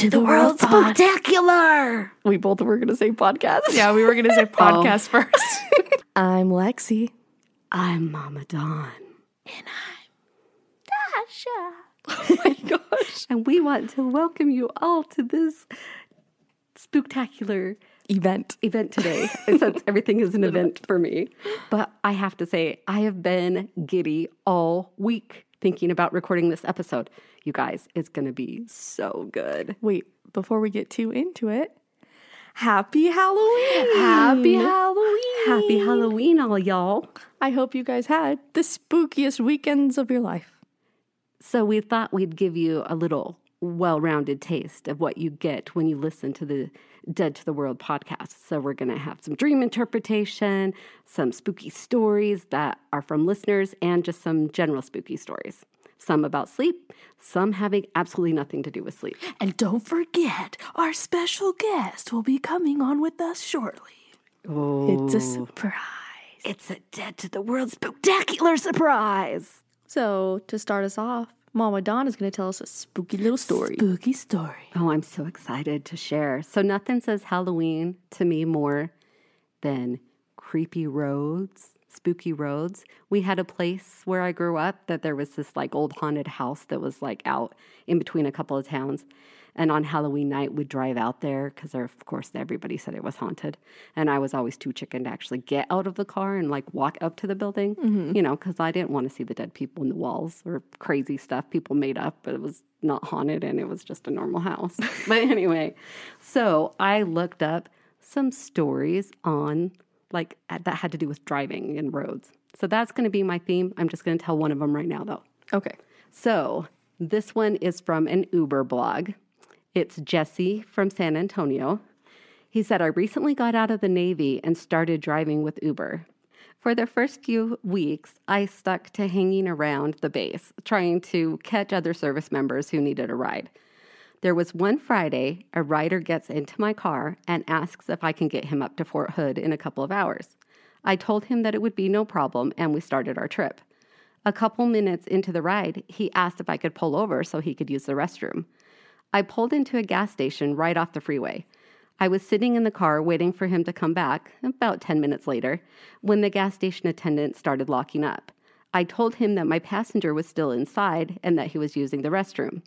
to the to world spectacular. We both were going to say podcast. Yeah, we were gonna say podcast first. I'm Lexi. I'm Mama Dawn. And I'm Tasha. Oh my gosh. And we want to welcome you all to this spectacular Event. event today. Since everything is an event for me. But I have to say, I have been giddy all week thinking about recording this episode. You guys, it's going to be so good. Wait, before we get too into it, happy Halloween. Happy Halloween. Happy Halloween, all y'all. I hope you guys had the spookiest weekends of your life. So we thought we'd give you a little well-rounded taste of what you get when you listen to the Dead to the World podcast. So we're going to have some dream interpretation, some spooky stories that are from listeners, and just some general spooky stories. Some about sleep, some having absolutely nothing to do with sleep. And don't forget, our special guest will be coming on with us shortly. It's a surprise. It's a Dead to the World spectacular surprise. So, to start us off, Mama Dawn is going to tell us a spooky little story. Spooky story. Oh, I'm so excited to share. So, nothing says Halloween to me more than creepy roads, spooky roads. We had a place where I grew up that there was this like old haunted house that was like out in between a couple of towns. And on Halloween night, we'd drive out there because, of course, everybody said it was haunted. And I was always too chicken to actually get out of the car and like walk up to the building, mm-hmm. you know, because I didn't want to see the dead people in the walls or crazy stuff people made up, but it was not haunted and it was just a normal house. but anyway, so I looked up some stories on like uh, that had to do with driving and roads. So that's going to be my theme. I'm just going to tell one of them right now, though. Okay. So this one is from an Uber blog. It's Jesse from San Antonio. He said, I recently got out of the Navy and started driving with Uber. For the first few weeks, I stuck to hanging around the base, trying to catch other service members who needed a ride. There was one Friday, a rider gets into my car and asks if I can get him up to Fort Hood in a couple of hours. I told him that it would be no problem, and we started our trip. A couple minutes into the ride, he asked if I could pull over so he could use the restroom. I pulled into a gas station right off the freeway. I was sitting in the car waiting for him to come back, about 10 minutes later, when the gas station attendant started locking up. I told him that my passenger was still inside and that he was using the restroom.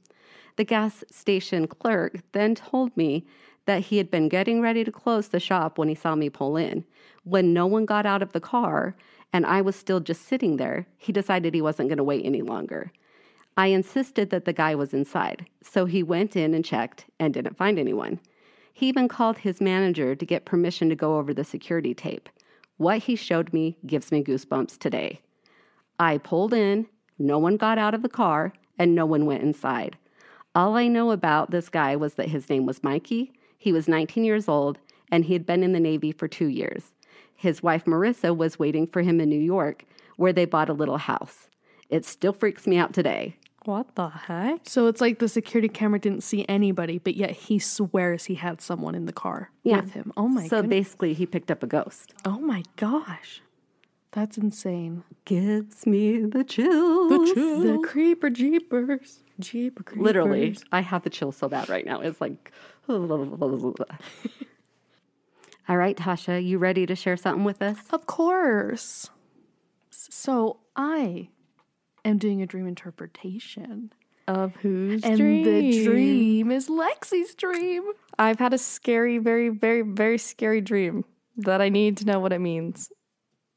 The gas station clerk then told me that he had been getting ready to close the shop when he saw me pull in. When no one got out of the car and I was still just sitting there, he decided he wasn't going to wait any longer. I insisted that the guy was inside, so he went in and checked and didn't find anyone. He even called his manager to get permission to go over the security tape. What he showed me gives me goosebumps today. I pulled in, no one got out of the car, and no one went inside. All I know about this guy was that his name was Mikey, he was 19 years old, and he had been in the Navy for two years. His wife Marissa was waiting for him in New York, where they bought a little house. It still freaks me out today. What the heck? So it's like the security camera didn't see anybody, but yet he swears he had someone in the car Yeah. with him. Oh my god. So goodness. basically, he picked up a ghost. Oh my gosh. That's insane. Gives me the chills. The chills. The creeper jeepers. Jeeper creepers. Literally, I have the chills so bad right now. It's like. All right, Tasha, you ready to share something with us? Of course. So I am doing a dream interpretation. Of whose And the dream is Lexi's dream. I've had a scary, very, very, very scary dream that I need to know what it means.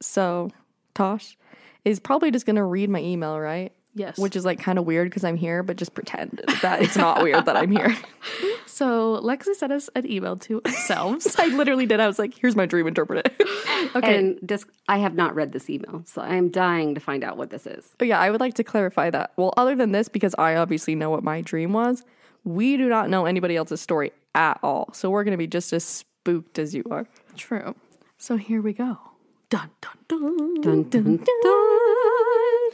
So, Tosh is probably just gonna read my email, right? Yes. Which is like kind of weird because I'm here, but just pretend that it's not weird that I'm here. so Lexi sent us an email to ourselves. I literally did. I was like, "Here's my dream. Interpret it." okay. And just, I have not read this email, so I am dying to find out what this is. But yeah, I would like to clarify that. Well, other than this, because I obviously know what my dream was, we do not know anybody else's story at all. So we're gonna be just as spooked as you are. True. So here we go. Dun dun dun. Dun, dun, dun.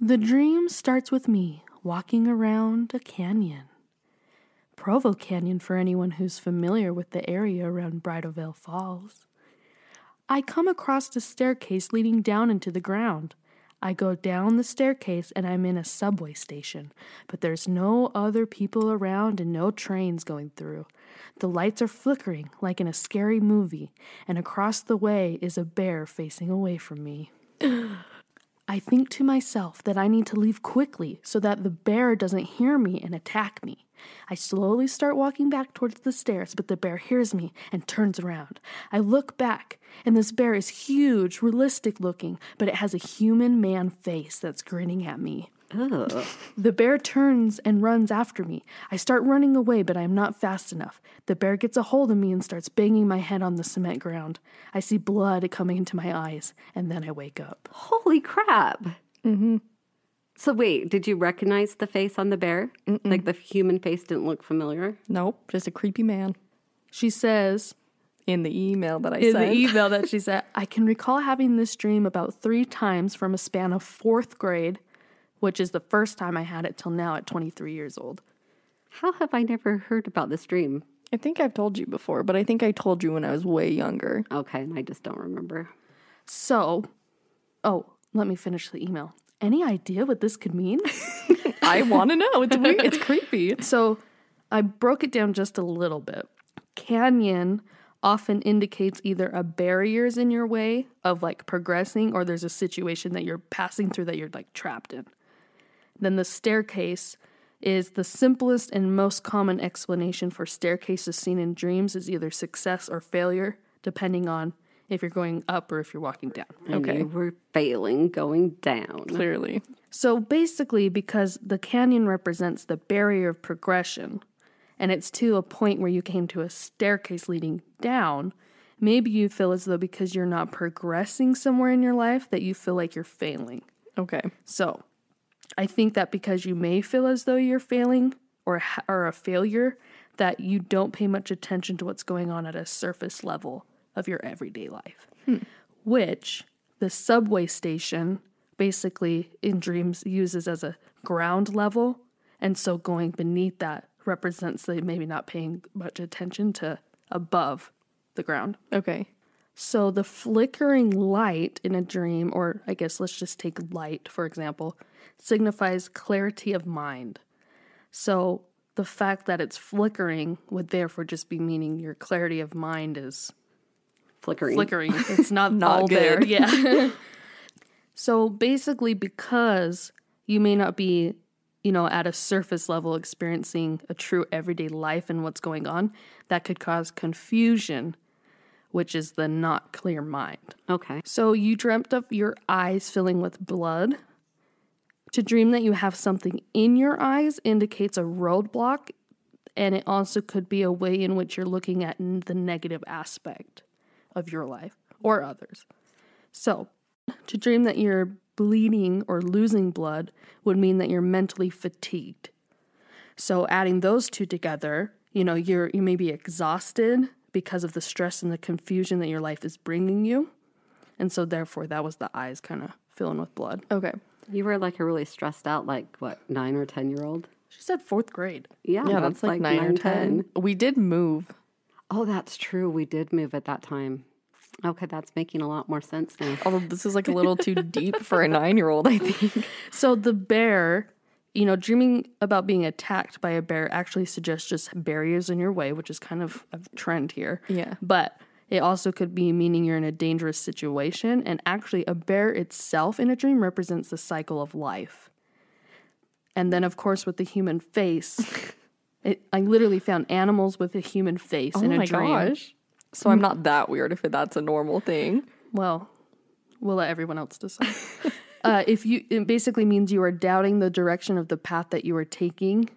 The dream starts with me walking around a canyon. Provo Canyon for anyone who's familiar with the area around Bridal Veil Falls. I come across a staircase leading down into the ground. I go down the staircase and I'm in a subway station, but there's no other people around and no trains going through. The lights are flickering like in a scary movie, and across the way is a bear facing away from me. I think to myself that I need to leave quickly so that the bear doesn't hear me and attack me. I slowly start walking back towards the stairs, but the bear hears me and turns around. I look back, and this bear is huge, realistic looking, but it has a human man face that's grinning at me. Ugh. The bear turns and runs after me. I start running away, but I am not fast enough. The bear gets a hold of me and starts banging my head on the cement ground. I see blood coming into my eyes, and then I wake up. Holy crap. Mm-hmm. So, wait, did you recognize the face on the bear? Like the human face didn't look familiar? Nope, just a creepy man She says, in the email that I in sent. the email that she said, I can recall having this dream about three times from a span of fourth grade, which is the first time I had it till now at 23 years old. How have I never heard about this dream? I think I've told you before, but I think I told you when I was way younger. Okay, and I just don't remember. So, oh, let me finish the email. Any idea what this could mean? I want to know. It's weird. It's creepy. So I broke it down just a little bit. Canyon often indicates either a barrier's in your way of like progressing or there's a situation that you're passing through that you're like trapped in. Then the staircase is the simplest and most common explanation for staircases seen in dreams is either success or failure, depending on if you're going up or if you're walking down. And Okay. you were failing going down. Clearly. So basically, because the canyon represents the barrier of progression, and it's to a point where you came to a staircase leading down, maybe you feel as though because you're not progressing somewhere in your life that you feel like you're failing. Okay. So I think that because you may feel as though you're failing or, are a failure, that you don't pay much attention to what's going on at a surface level of your everyday life. Hmm. Which the subway station basically in dreams uses as a ground level. And so going beneath that represents the maybe not paying much attention to above the ground. Okay. So the flickering light in a dream, or I guess let's just take light for example, signifies clarity of mind. So the fact that it's flickering would therefore just be meaning your clarity of mind is Flickering. flickering. It's not, Not all there. good. Yeah. so basically, because you may not be, you know, at a surface level experiencing a true everyday life and what's going on, that could cause confusion, which is the not clear mind. Okay. So you dreamt of your eyes filling with blood. To dream that you have something in your eyes indicates a roadblock, and it also could be a way in which you're looking at the negative aspect of your life or others. So, to dream that you're bleeding or losing blood would mean that you're mentally fatigued. So, adding those two together, you know, you're you may be exhausted because of the stress and the confusion that your life is bringing you. And so therefore that was the eyes kind of filling with blood. Okay. You were like a really stressed out, like what, nine or 10 year old? She said 4th grade. Yeah, Yeah, that's, like, nine, or ten. We did move. Oh, that's true. We did move at that time. Okay, that's making a lot more sense now. Although this is like a little too deep for a nine year old, I think. So the bear, you know, dreaming about being attacked by a bear actually suggests just barriers in your way, which is kind of a trend here. Yeah. But it also could be meaning you're in a dangerous situation. And actually, a bear itself in a dream represents the cycle of life. And then, of course, with the human face, it, I literally found animals with a human face Oh in a my dream. gosh. So I'm not that weird if that's a normal thing. Well, we'll let everyone else decide. uh, if you, it basically means you are doubting the direction of the path that you are taking.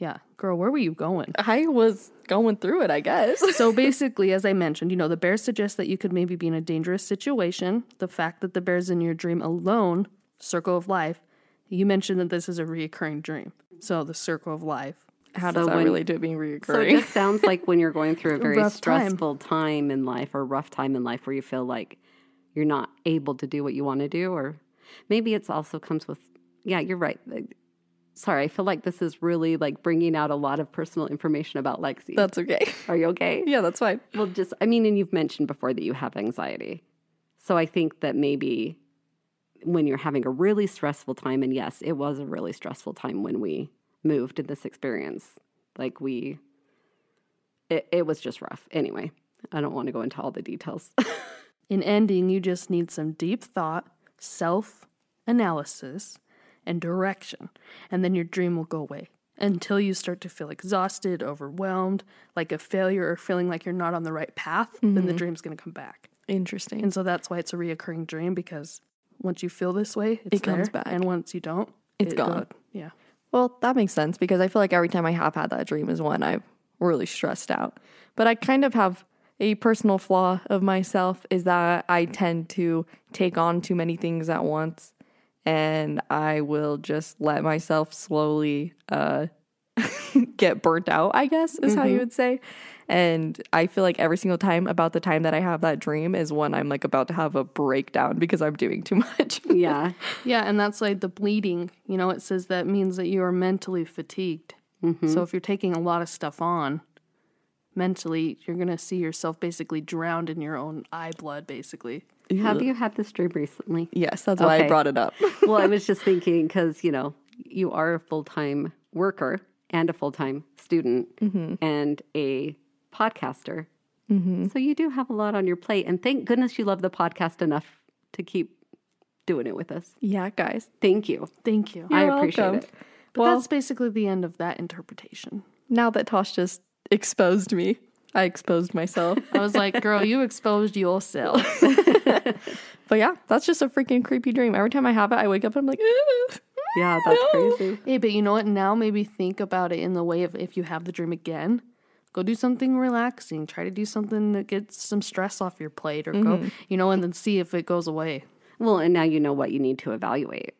Yeah, girl, where were you going? I was going through it, I guess. so basically, as I mentioned, you know, the bear suggests that you could maybe be in a dangerous situation. The fact that the bear's in your dream alone, circle of life, you mentioned that this is a reoccurring dream. So the circle of life. How does So that when- relate to it being recurring? So it just sounds like when you're going through a very rough time. stressful time. in life or rough time in life where you feel like you're not able to do what you want to do, or maybe it's also comes with, yeah, you're right. Sorry, I feel like this is really like bringing out a lot of personal information about Lexi. that's okay. Are you okay? yeah, that's fine. Well, just, I mean, and you've mentioned before that you have anxiety. So I think that maybe when you're having a really stressful time. And yes, it was a really stressful time when we moved in this experience. Like we, it, it was just rough. Anyway, I don't want to go into all the details. In ending, you just need some deep thought, self analysis, and direction, and then your dream will go away until you start to feel exhausted, overwhelmed, like a failure, or feeling like you're not on the right path. Then the mm-hmm. dream's going to come back. Interesting. And so that's why it's a reoccurring dream because once you feel this way, It comes there, back. and once you don't, It's it uh, gone. go- yeah. Well, that makes sense because I feel like every time I have had that dream is when I'm really stressed out. But I kind of have a personal flaw of myself is that I tend to take on too many things at once and I will just let myself slowly uh get burnt out, I guess is how you would say. And I feel like every single time about the time that I have that dream is when I'm like about to have a breakdown because I'm doing too much. yeah. Yeah, and that's like the bleeding. You know, it says that means that you are mentally fatigued. So if you're taking a lot of stuff on, mentally, you're going to see yourself basically drowned in your own eye blood, basically. Have you had this dream recently? yes, that's why I brought it up. well, I was just thinking because, you know, you are a full time worker and a full time student mm-hmm. and a podcaster. Mm-hmm. So you do have a lot on your plate. And thank goodness you love the podcast enough to keep doing it with us. yeah, guys. Thank you. Thank you. I You're appreciate welcome. it. But Well- that's basically the end of that interpretation. now that Tosh just exposed me, I exposed myself. I was like, girl, you exposed yourself. but yeah, that's just a freaking creepy dream. Every time I have it, I wake up and I'm like, "Ugh." Yeah, that's crazy. hey, but you know what? Now maybe think about it in the way of if you have the dream again, go do something relaxing. Try to do something that gets some stress off your plate or go, mm-hmm. you know, and then see if it goes away. Well, and now you know what you need to evaluate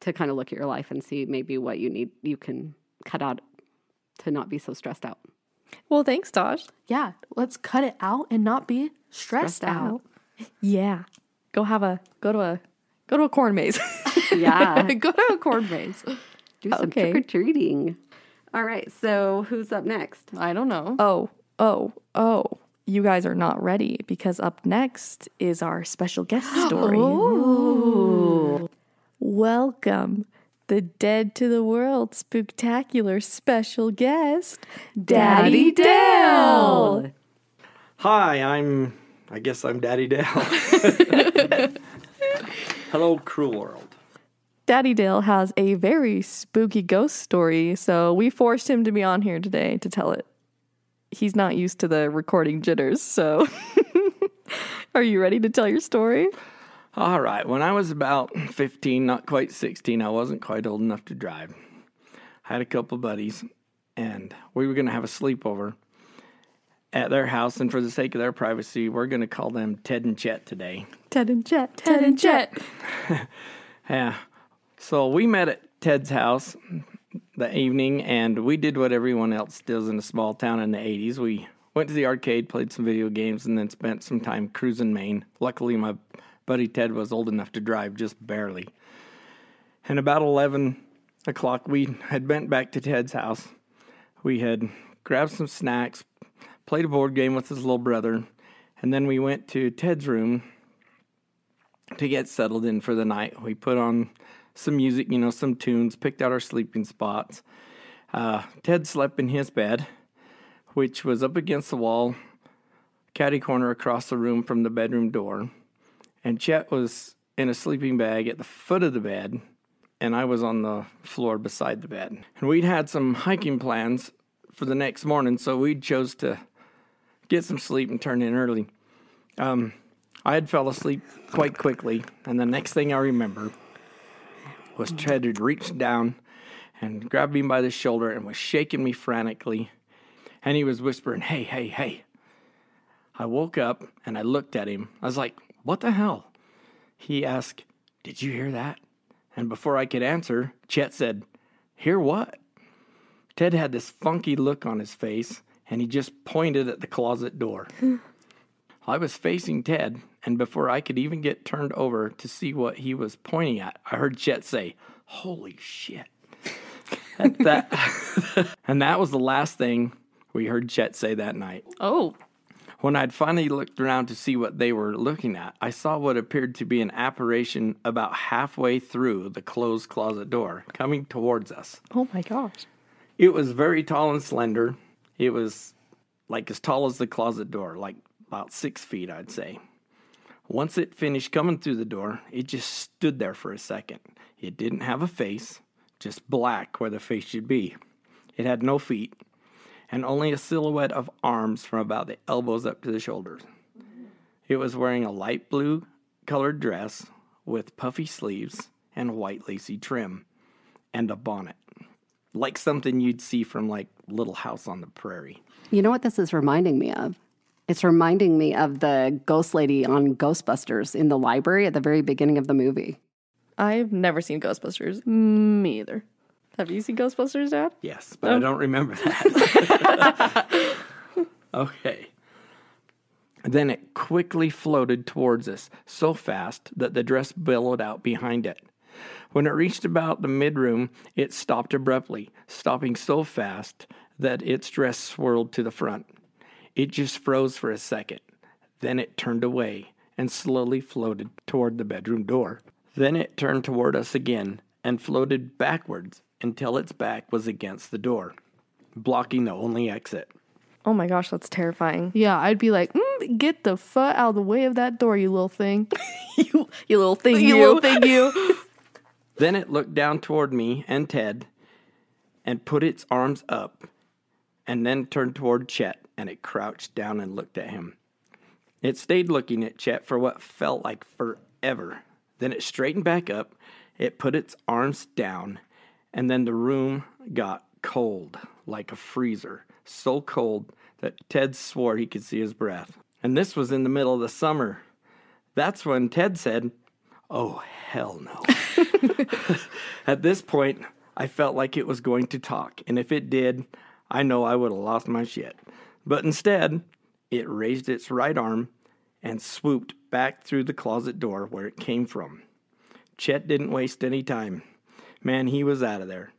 to kind of look at your life and see maybe what you need, you can cut out to not be so stressed out. Well, thanks, Tosh. Yeah, let's cut it out and not be stressed, Stressed out. out. Yeah, go have a go to a go to a corn maze. Yeah. go to a corn maze. Do some Okay. trick or treating. All right. So who's up next? I don't know. oh, oh, oh. You guys are not ready because up next is our special guest story. Welcome, the Dead to the World spectacular special guest, Daddy Dale. Hi, I'm. I guess I'm Daddy Dale. Hello, cruel world. Daddy Dale has a very spooky ghost story, so we forced him to be on here today to tell it. He's not used to the recording jitters, so are you ready to tell your story? All right, when I was about 15, not quite 16, I wasn't quite old enough to drive. I had a couple buddies, and we were going to have a sleepover at their house. And for the sake of their privacy, we're going to call them Ted and Chet today. Ted and Chet, Ted and Chet. Yeah. So we met at Ted's house the evening, and we did what everyone else does in a small town in the 80s. We went to the arcade, played some video games, and then spent some time cruising Main. Luckily, my buddy Ted was old enough to drive just barely. And about 11 o'clock, we had bent back to Ted's house. We had grabbed some snacks, played a board game with his little brother, and then we went to Ted's room to get settled in for the night. We put on some music, you know, some tunes, picked out our sleeping spots. Uh, Ted slept in his bed, which was up against the wall, caddy corner across the room from the bedroom door. And Chet was in a sleeping bag at the foot of the bed, and I was on the floor beside the bed. And we'd had some hiking plans for the next morning, so we chose to get some sleep and turn in early. Um, I had fell asleep quite quickly, and the next thing I remember was Chet had reached down and grabbed me by the shoulder and was shaking me frantically. And he was whispering, Hey, hey, hey. I woke up and I looked at him. I was like, What the hell? He asked, Did you hear that? And before I could answer, Chet said, Hear what? Ted had this funky look on his face and he just pointed at the closet door. I was facing Ted, and before I could even get turned over to see what he was pointing at, I heard Chet say, Holy shit. At that, and that was the last thing we heard Chet say that night. Oh, When I'd finally looked around to see what they were looking at, I saw what appeared to be an apparition about halfway through the closed closet door, coming towards us. Oh my gosh. It was very tall and slender. It was like as tall as the closet door, like about six feet, I'd say. Once it finished coming through the door, it just stood there for a second. It didn't have a face, just black where the face should be. It had no feet, and only a silhouette of arms from about the elbows up to the shoulders. He was wearing a light blue colored dress with puffy sleeves and white lacy trim, and a bonnet like something you'd see from like Little House on the Prairie. You know what this is reminding me of? It's reminding me of the ghost lady on Ghostbusters in the library at the very beginning of the movie. I've never seen Ghostbusters. Me either. Have you seen Ghostbusters, Dad? Yes, but I don't remember that. okay. Then it quickly floated towards us so fast that the dress billowed out behind it. When it reached about the midroom, it stopped abruptly, stopping so fast that its dress swirled to the front. It just froze for a second. Then it turned away and slowly floated toward the bedroom door. Then it turned toward us again and floated backwards until its back was against the door, blocking the only exit. Oh my gosh, that's terrifying. Yeah, I'd be like, mm, get the fuck out of the way of that door, you little thing. you, you little thing, you little thing, you. Then it looked down toward me and Ted and put its arms up and then turned toward Chet and it crouched down and looked at him. It stayed looking at Chet for what felt like forever. Then it straightened back up, it put its arms down, and then the room got cold like a freezer, so cold that Ted swore he could see his breath. And this was in the middle of the summer. That's when Ted said, Oh, hell no. At this point, I felt like it was going to talk, and if it did, I know I would have lost my shit. But instead, it raised its right arm and swooped back through the closet door where it came from. Chet didn't waste any time. Man, he was out of there.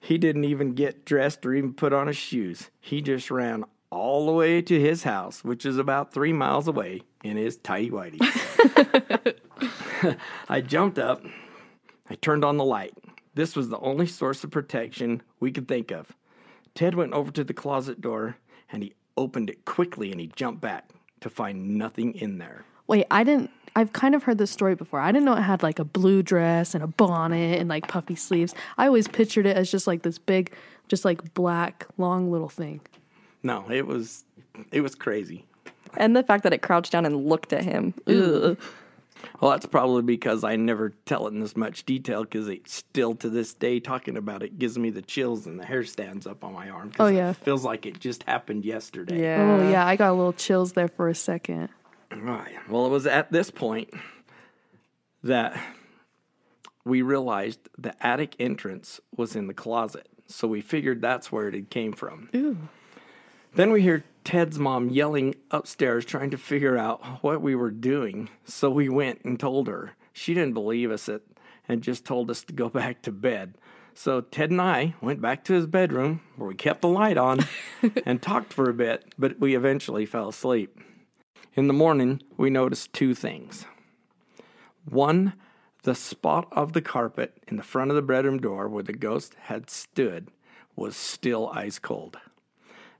He didn't even get dressed or even put on his shoes. He just ran all the way to his house, which is about three miles away, in his tidy whitey. I jumped up. I turned on the light. This was the only source of protection we could think of. Ted went over to the closet door and he opened it quickly and he jumped back to find nothing in there. Wait, I didn't. I've kind of heard this story before. I didn't know it had like a blue dress and a bonnet and like puffy sleeves. I always pictured it as just like this big, just like black, long little thing. No, it was it was crazy. And the fact that it crouched down and looked at him. Ugh. Well, that's probably because I never tell it in this much detail because it still to this day talking about it gives me the chills and the hair stands up on my arm. Oh, yeah. it feels like it just happened yesterday. Yeah. Oh yeah, I got a little chills there for a second. Right. Well, it was at this point that we realized the attic entrance was in the closet. So we figured that's where it had came from. Then we hear Ted's mom yelling upstairs trying to figure out what we were doing. So we went and told her. She didn't believe us it and just told us to go back to bed. So Ted and I went back to his bedroom where we kept the light on and talked for a bit, but we eventually fell asleep. In the morning, we noticed two things. One, the spot of the carpet in the front of the bedroom door where the ghost had stood was still ice cold.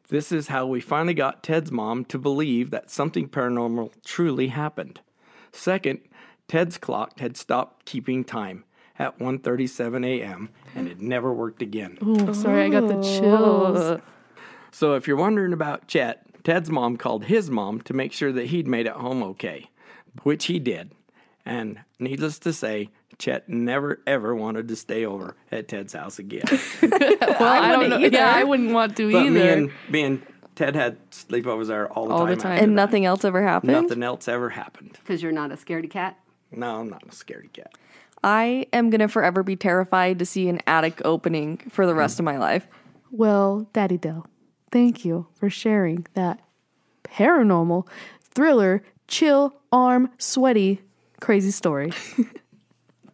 This is how we finally got Ted's mom to believe that something paranormal truly happened. Second, Ted's clock had stopped keeping time at 1:37 a.m. and it never worked again. Oh, sorry, I got the chills. So if you're wondering about Chet, Ted's mom called his mom to make sure that he'd made it home okay, which he did. And needless to say, Chet never ever wanted to stay over at Ted's house again. Well, I, don't know. wouldn't Yeah. I wouldn't want to but either. me and me and Ted had sleepovers there all the All the time. time. after And that. nothing else ever happened? Nothing else ever happened. Because you're not a scaredy cat. No, I'm not a scaredy cat. I am going to forever be terrified to see an attic opening for the rest of my life. Well, Daddy Dale, thank you for sharing that paranormal, thriller, chill, arm, sweaty, crazy story.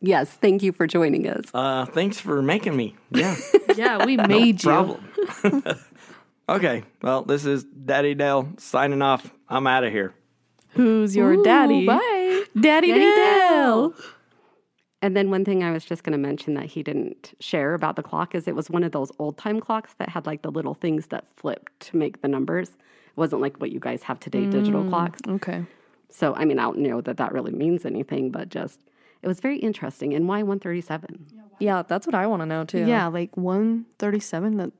Yes, thank you for joining us. Uh, thanks for making me. Yeah, yeah, we made you. problem. okay, well, this is Daddy Dale signing off. I'm out of here. Who's your daddy? Bye. Daddy, Daddy Dale. And then one thing I was just going to mention that he didn't share about the clock is it was one of those old time clocks that had like the little things that flipped to make the numbers. It wasn't like what you guys have today, digital mm, clocks. Okay. So, I mean, I don't know that that really means anything, but just it was very interesting. And why 137? Yeah, that's what I want to know too. Yeah, like 137 that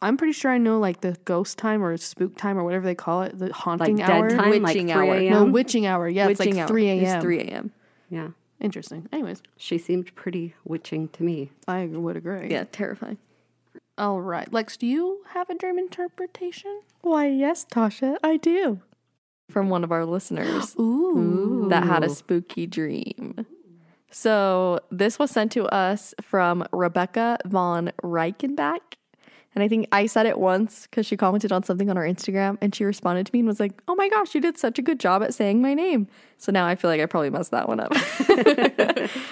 I'm pretty sure I know like the ghost time or spook time or whatever they call it, the Like haunting dead hour. time, like Witching 3 hour. No, witching hour. Yeah, Witching it's like hour 3 a.m. 3 a.m. yeah. Interesting. Anyways, She seemed pretty witching to me. I would agree. Yeah, terrifying. All right. Lex, do you have a dream interpretation? Why, yes, Tasha, I do. From one of our listeners Ooh. that had a spooky dream. So this was sent to us from Rebecca von Reichenbach. And I think I said it once because she commented on something on our Instagram and she responded to me and was like, Oh my gosh, you did such a good job at saying my name. So now I feel like I probably messed that one up.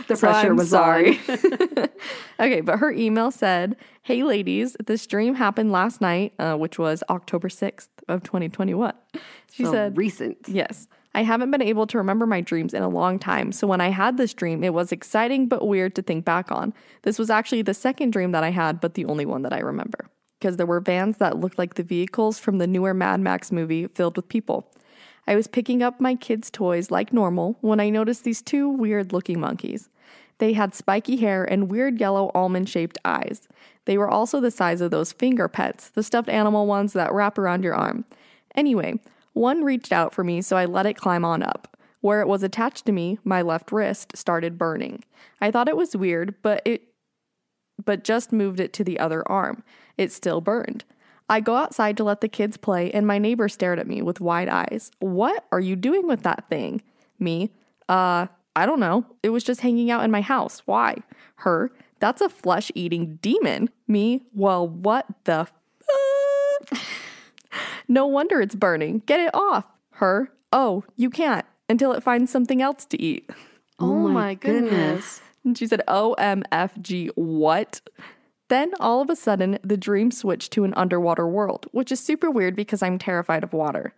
The So pressure I'm was sorry. on. okay, but her email said, "Hey ladies, this dream happened last night, uh, which was October sixth of 2021." She So said, recent. "Yes, I haven't been able to remember my dreams in a long time. So when I had this dream, it was exciting but weird to think back on. This was actually the second dream that I had, but the only one that I remember." Because there were vans that looked like the vehicles from the newer Mad Max movie filled with people. I was picking up my kids' toys like normal when I noticed these two weird looking monkeys. They had spiky hair and weird yellow almond shaped eyes. They were also the size of those finger pets, the stuffed animal ones that wrap around your arm. Anyway, one reached out for me, so I let it climb on up. Where it was attached to me, my left wrist started burning. I thought it was weird, but it but just moved it to the other arm. It still burned. I go outside to let the kids play, and my neighbor stared at me with wide eyes. What are you doing with that thing? Me, uh, I don't know. It was just hanging out in my house. Why? Her, that's a flesh eating demon. Me, well, what the f- No wonder it's burning. Get it off. Her, oh, you can't until it finds something else to eat. Oh, oh my goodness. And she said, OMFG, what? Then all of a sudden, the dream switched to an underwater world, which is super weird because I'm terrified of water.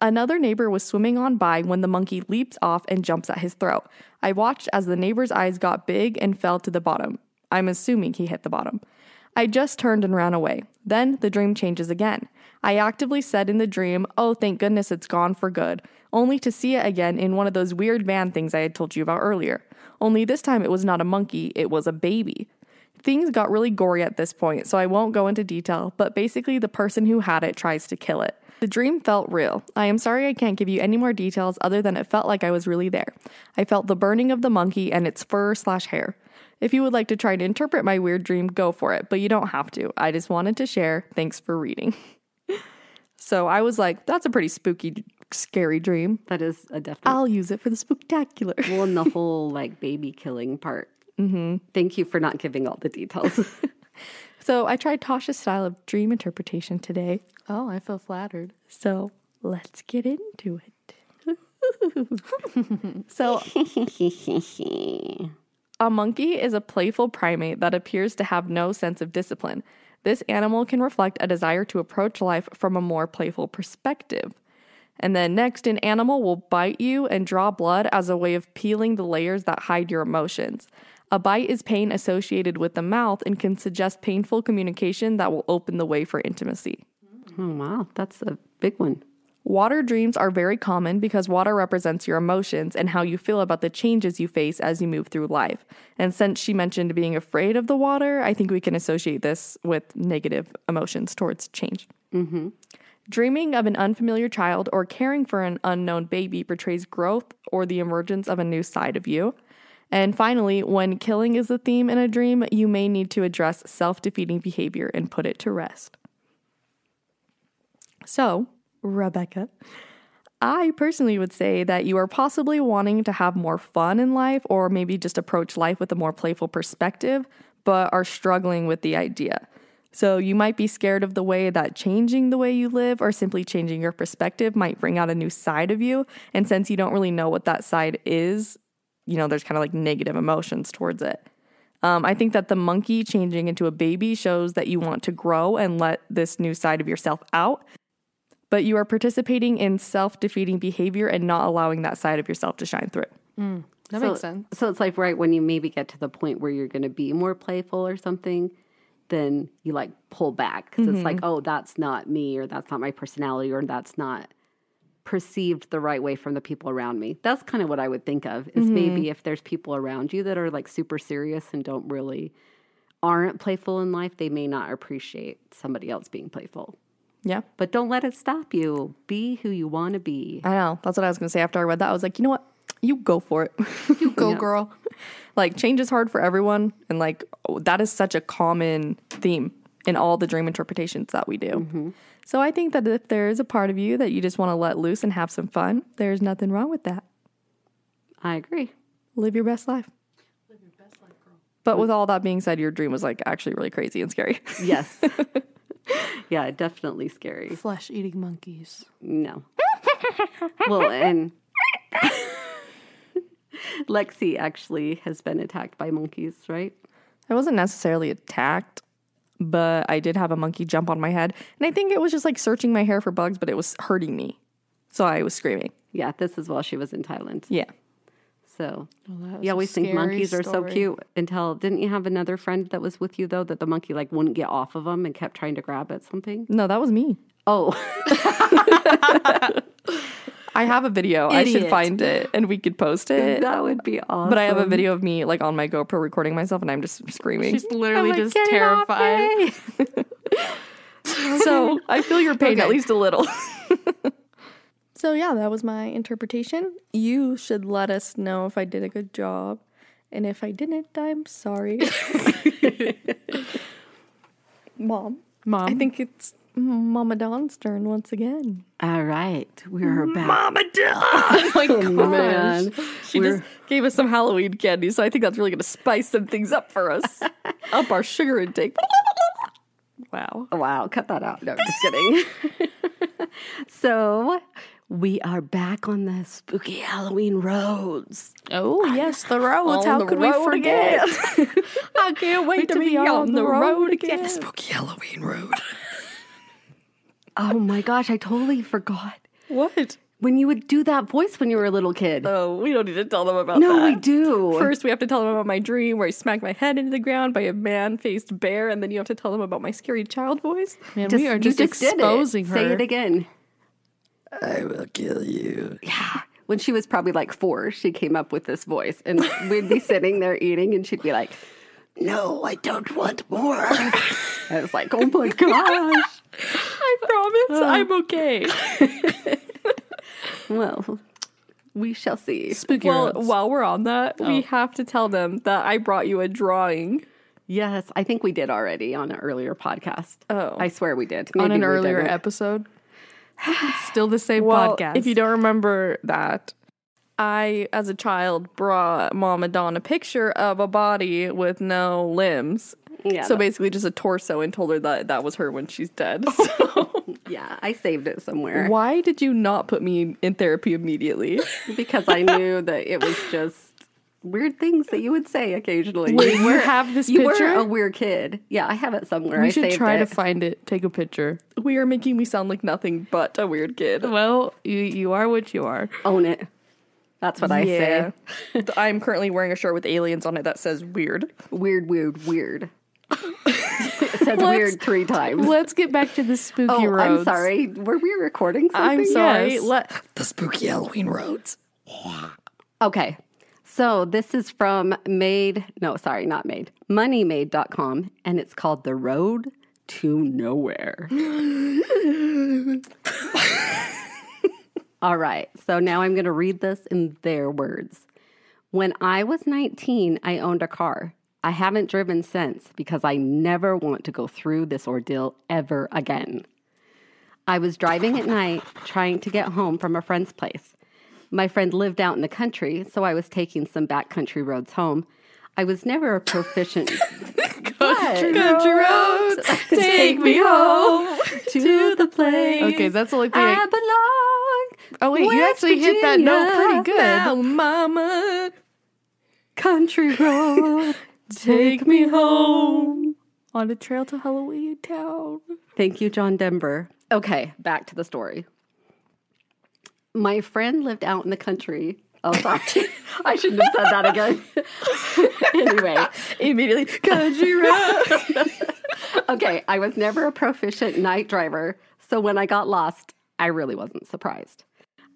Another neighbor was swimming on by when the monkey leaps off and jumps at his throat. I watched as the neighbor's eyes got big and fell to the bottom. I'm assuming he hit the bottom. I just turned and ran away. Then the dream changes again. I actively said in the dream, Oh, thank goodness it's gone for good, only to see it again in one of those weird van things I had told you about earlier. Only this time it was not a monkey, it was a baby. Things got really gory at this point, so I won't go into detail, but basically, the person who had it tries to kill it. The dream felt real. I am sorry I can't give you any more details other than it felt like I was really there. I felt the burning of the monkey and its fur slash hair. If you would like to try to interpret my weird dream, go for it, but you don't have to. I just wanted to share. Thanks for reading. so I was like, that's a pretty spooky, scary dream. That is a definite. I'll use it for the spooktacular. well, and the whole like baby killing part. Mm-hmm. Thank you for not giving all the details. So I tried Tasha's style of dream interpretation today. Oh, I feel flattered. So let's get into it. so, a monkey is a playful primate that appears to have no sense of discipline. This animal can reflect a desire to approach life from a more playful perspective. And then next, an animal will bite you and draw blood as a way of peeling the layers that hide your emotions. A bite is pain associated with the mouth and can suggest painful communication that will open the way for intimacy. oh wow, that's a big one. Water dreams are very common because water represents your emotions and how you feel about the changes you face as you move through life. And since she mentioned being afraid of the water, I think we can associate this with negative emotions towards change. Mm-hmm. Dreaming of an unfamiliar child or caring for an unknown baby portrays growth or the emergence of a new side of you. And finally, when killing is the theme in a dream, you may need to address self defeating behavior and put it to rest. So, Rebecca, I personally would say that you are possibly wanting to have more fun in life or maybe just approach life with a more playful perspective, but are struggling with the idea. So, you might be scared of the way that changing the way you live or simply changing your perspective might bring out a new side of you. And since you don't really know what that side is, you know, there's kind of like negative emotions towards it. Um, I think that the monkey changing into a baby shows that you want to grow and let this new side of yourself out. But you are participating in self defeating behavior and not allowing that side of yourself to shine through. Mm, that so, makes sense. So it's like right when you maybe get to the point where you're going to be more playful or something, then you like pull back because it's like, mm-hmm. oh, that's not me, or that's not my personality, or that's not perceived the right way from the people around me. That's kind of what I would think of is mm-hmm. maybe if there's people around you that are like super serious and don't really aren't playful in life, they may not appreciate somebody else being playful. Yeah. But don't let it stop you. Be who you want to be. I know. That's what I was going to say after I read that. I was like, you know what? You go for it. You go, girl. like, change is hard for everyone. And, like, oh, that is such a common theme in all the dream interpretations that we do. Mm-hmm. So, I think that if there is a part of you that you just want to let loose and have some fun, there's nothing wrong with that. I agree. Live your best life. Live your best life, girl. But with all that being said, your dream was like actually really crazy and scary. Yes. yeah, definitely scary. Flesh eating monkeys. No. well, and Lexi actually has been attacked by monkeys, right? I wasn't necessarily attacked, but I did have a monkey jump on my head. And I think it was just like searching my hair for bugs, but it was hurting me. So I was screaming. Yeah, this is while she was in Thailand. Yeah. So that was you always think scary monkeys are so cute until didn't you have another friend that was with you though that the monkey like wouldn't get off of them and kept trying to grab at something? No, that was me. Oh, I have a video. I should find it and we could post it. that would be awesome. But I have a video of me like on my GoPro recording myself and I'm just screaming. She's literally like, just "Get terrified. so I feel your pain at least a little. so yeah, that was my interpretation. You should let us know if I did a good job. And if I didn't, I'm sorry. Mom. Mom. I think it's Mama Dawn's turn once again. All right, we're back. Mama Dawn! Oh my oh, gosh. man. She just gave us some Halloween candy, so I think that's really going to spice some things up for us. up our sugar intake. wow. Oh, Wow, cut that out. No, just kidding. so we are back on the spooky Halloween roads. oh yes, the roads. How the could we forget? I can't wait to be on the road again. The Spooky Halloween road. Oh my gosh, I totally forgot. What? When you would do that voice when you were a little kid. Oh, we don't need to tell them about no, that. we do. First, we have to tell them about my dream where I smacked my head into the ground by a man-faced bear, and then you have to tell them about my scary child voice. Man, Just- we are you just, exposing her. Say it again. I will kill you. Yeah. When she was probably like four, she came up with this voice, and we'd be sitting there eating, and she'd be like, "No, I don't want more." I was like, "Oh my gosh!" I promise, uh. I'm okay. Well, we shall see. Spooky well, roads. while we're on that, we oh. have to tell them that I brought you a drawing. Yes, I think we did already on an earlier podcast. Oh. I swear we did. on an earlier didn't. episode. It's still the same Well, podcast. if you don't remember that, I, as a child, brought Mama Dawn a picture of a body with no limbs. Yeah, So basically, just a torso, and told her that that was her when she's dead. So yeah, I saved it somewhere why did you not put me in therapy immediately? because I knew that it was just weird things that you would say occasionally. Wait, you you have this you picture? were a weird kid. Yeah, I have it somewhere. we I should saved try it. to find it. Take a picture. we are making me sound like nothing but a weird kid. Well, you you are what you are. own it. That's what I say. I'm currently wearing a shirt with aliens on it that says weird. Weird, weird, weird. it says weird three times. Let's get back to the spooky Oh, roads. I'm sorry. Were we recording something? I'm sorry. Yes. Let the spooky Halloween roads. Okay. So this is from Made, no, sorry, not Made, moneymade.com, and it's called The Road to Nowhere. All right. So now I'm going to read this in their words. When I was 19, I owned a car. I haven't driven since because I never want to go through this ordeal ever again. I was driving at night trying to get home from a friend's place. My friend lived out in the country, so I was taking some backcountry roads home. I was never a proficient. What? Country roads, take me home to the place. Okay, that's like the. I belong. oh wait, you West actually hit that note pretty good. Now, mama, Country road. take me home. On a trail to Halloween Town. Thank you, John Denver. Okay, back to the story. My friend lived out in the country. Oh, sorry. I shouldn't have said that again. anyway, Immediately, country road. okay, I was never a proficient night driver, so when I got lost, I really wasn't surprised.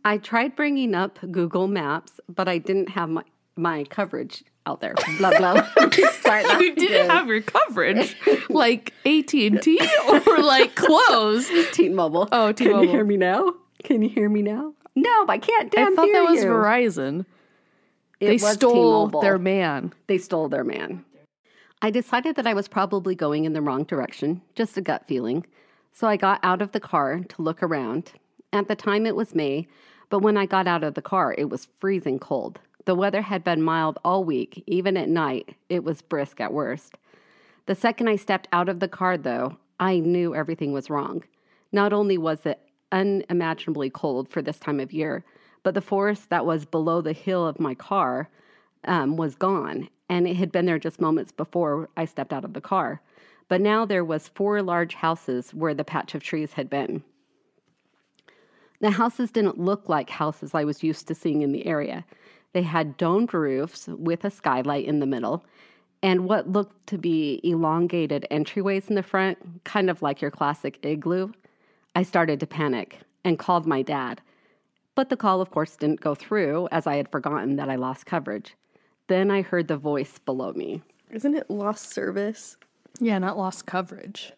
I tried bringing up Google Maps, but I didn't have my, my coverage out there. Blah blah. You didn't again. have your coverage, like AT and T or like close. T-Mobile. Oh, Can you hear me now? Can you hear me now? No, I can't I damn thought hear that was you. Verizon. It They was stole T-Mobile. their man. They stole their man. I decided that I was probably going in the wrong direction, just a gut feeling. So I got out of the car to look around. At the time, it was May, but when I got out of the car, it was freezing cold. The weather had been mild all week, even at night, it was brisk at worst. The second I stepped out of the car, though, I knew everything was wrong. Not only was it unimaginably cold for this time of year, but the forest that was below the hill of my car um, was gone, and it had been there just moments before I stepped out of the car. But now there was four large houses where the patch of trees had been. The houses didn't look like houses I was used to seeing in the area. They had domed roofs with a skylight in the middle, and what looked to be elongated entryways in the front, kind of like your classic igloo. I started to panic and called my dad. But the call, of course, didn't go through as I had forgotten that I lost coverage. Then I heard the voice below me. Isn't it lost service? Yeah, not lost coverage.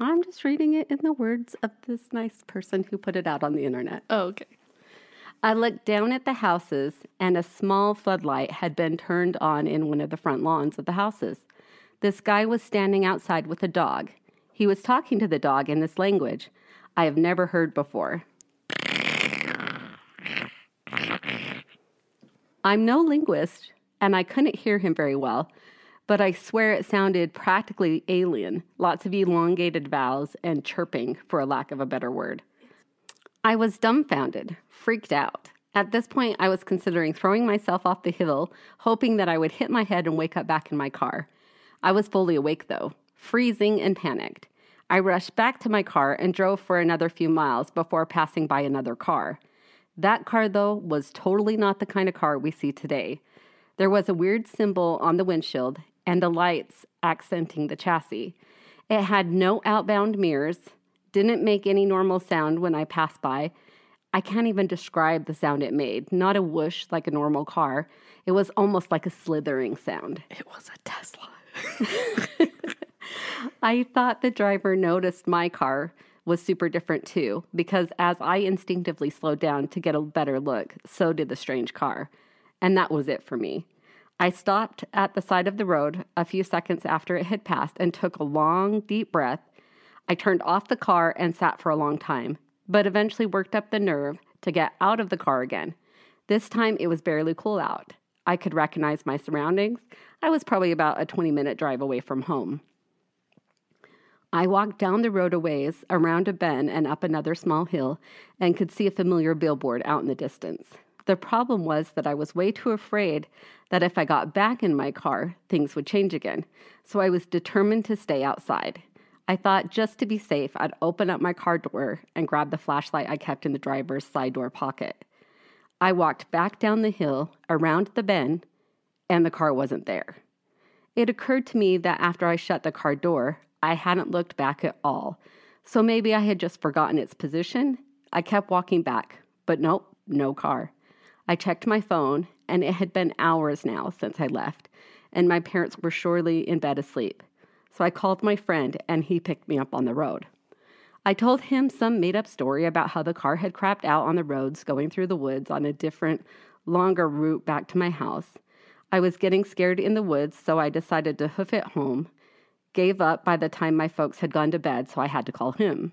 I'm just reading it in the words of this nice person who put it out on the internet. Oh, okay. I looked down at the houses, and a small floodlight had been turned on in one of the front lawns of the houses. This guy was standing outside with a dog. He was talking to the dog in this language I have never heard before. I'm no linguist, and I couldn't hear him very well, but I swear it sounded practically alien. Lots of elongated vowels and chirping, for a lack of a better word. I was dumbfounded, freaked out. At this point, I was considering throwing myself off the hill, hoping that I would hit my head and wake up back in my car. I was fully awake, though, freezing and panicked. I rushed back to my car and drove for another few miles before passing by another car. That car, though, was totally not the kind of car we see today. There was a weird symbol on the windshield and the lights accenting the chassis. It had no outbound mirrors, didn't make any normal sound when I passed by. I can't even describe the sound it made. Not a whoosh like a normal car. It was almost like a slithering sound. It was a Tesla. I thought the driver noticed my car was super different too, because as I instinctively slowed down to get a better look, so did the strange car. And that was it for me. I stopped at the side of the road a few seconds after it had passed and took a long, deep breath. I turned off the car and sat for a long time, but eventually worked up the nerve to get out of the car again. This time it was barely cool out. I could recognize my surroundings. I was probably about a 20 minute drive away from home. I walked down the road a ways, around a bend, and up another small hill, and could see a familiar billboard out in the distance. The problem was that I was way too afraid that if I got back in my car, things would change again. So I was determined to stay outside. I thought just to be safe, I'd open up my car door and grab the flashlight I kept in the driver's side door pocket. I walked back down the hill, around the bend, and the car wasn't there. It occurred to me that after I shut the car door, I hadn't looked back at all. So maybe I had just forgotten its position. I kept walking back, but nope, no car. I checked my phone, and it had been hours now since I left, and my parents were surely in bed asleep. So I called my friend, and he picked me up on the road. I told him some made up story about how the car had crapped out on the roads going through the woods on a different, longer route back to my house. I was getting scared in the woods, so I decided to hoof it home. Gave up by the time my folks had gone to bed, so I had to call him.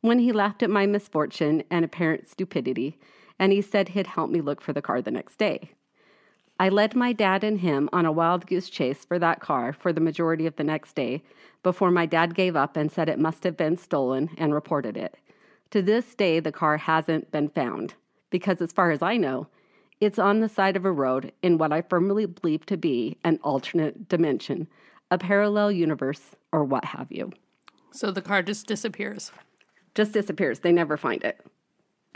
When he laughed at my misfortune and apparent stupidity, and he said he'd help me look for the car the next day. I led my dad and him on a wild goose chase for that car for the majority of the next day before my dad gave up and said it must have been stolen and reported it. To this day, the car hasn't been found because, as far as I know, it's on the side of a road in what I firmly believe to be an alternate dimension, a parallel universe, or what have you. So the car just disappears. Just disappears. They never find it.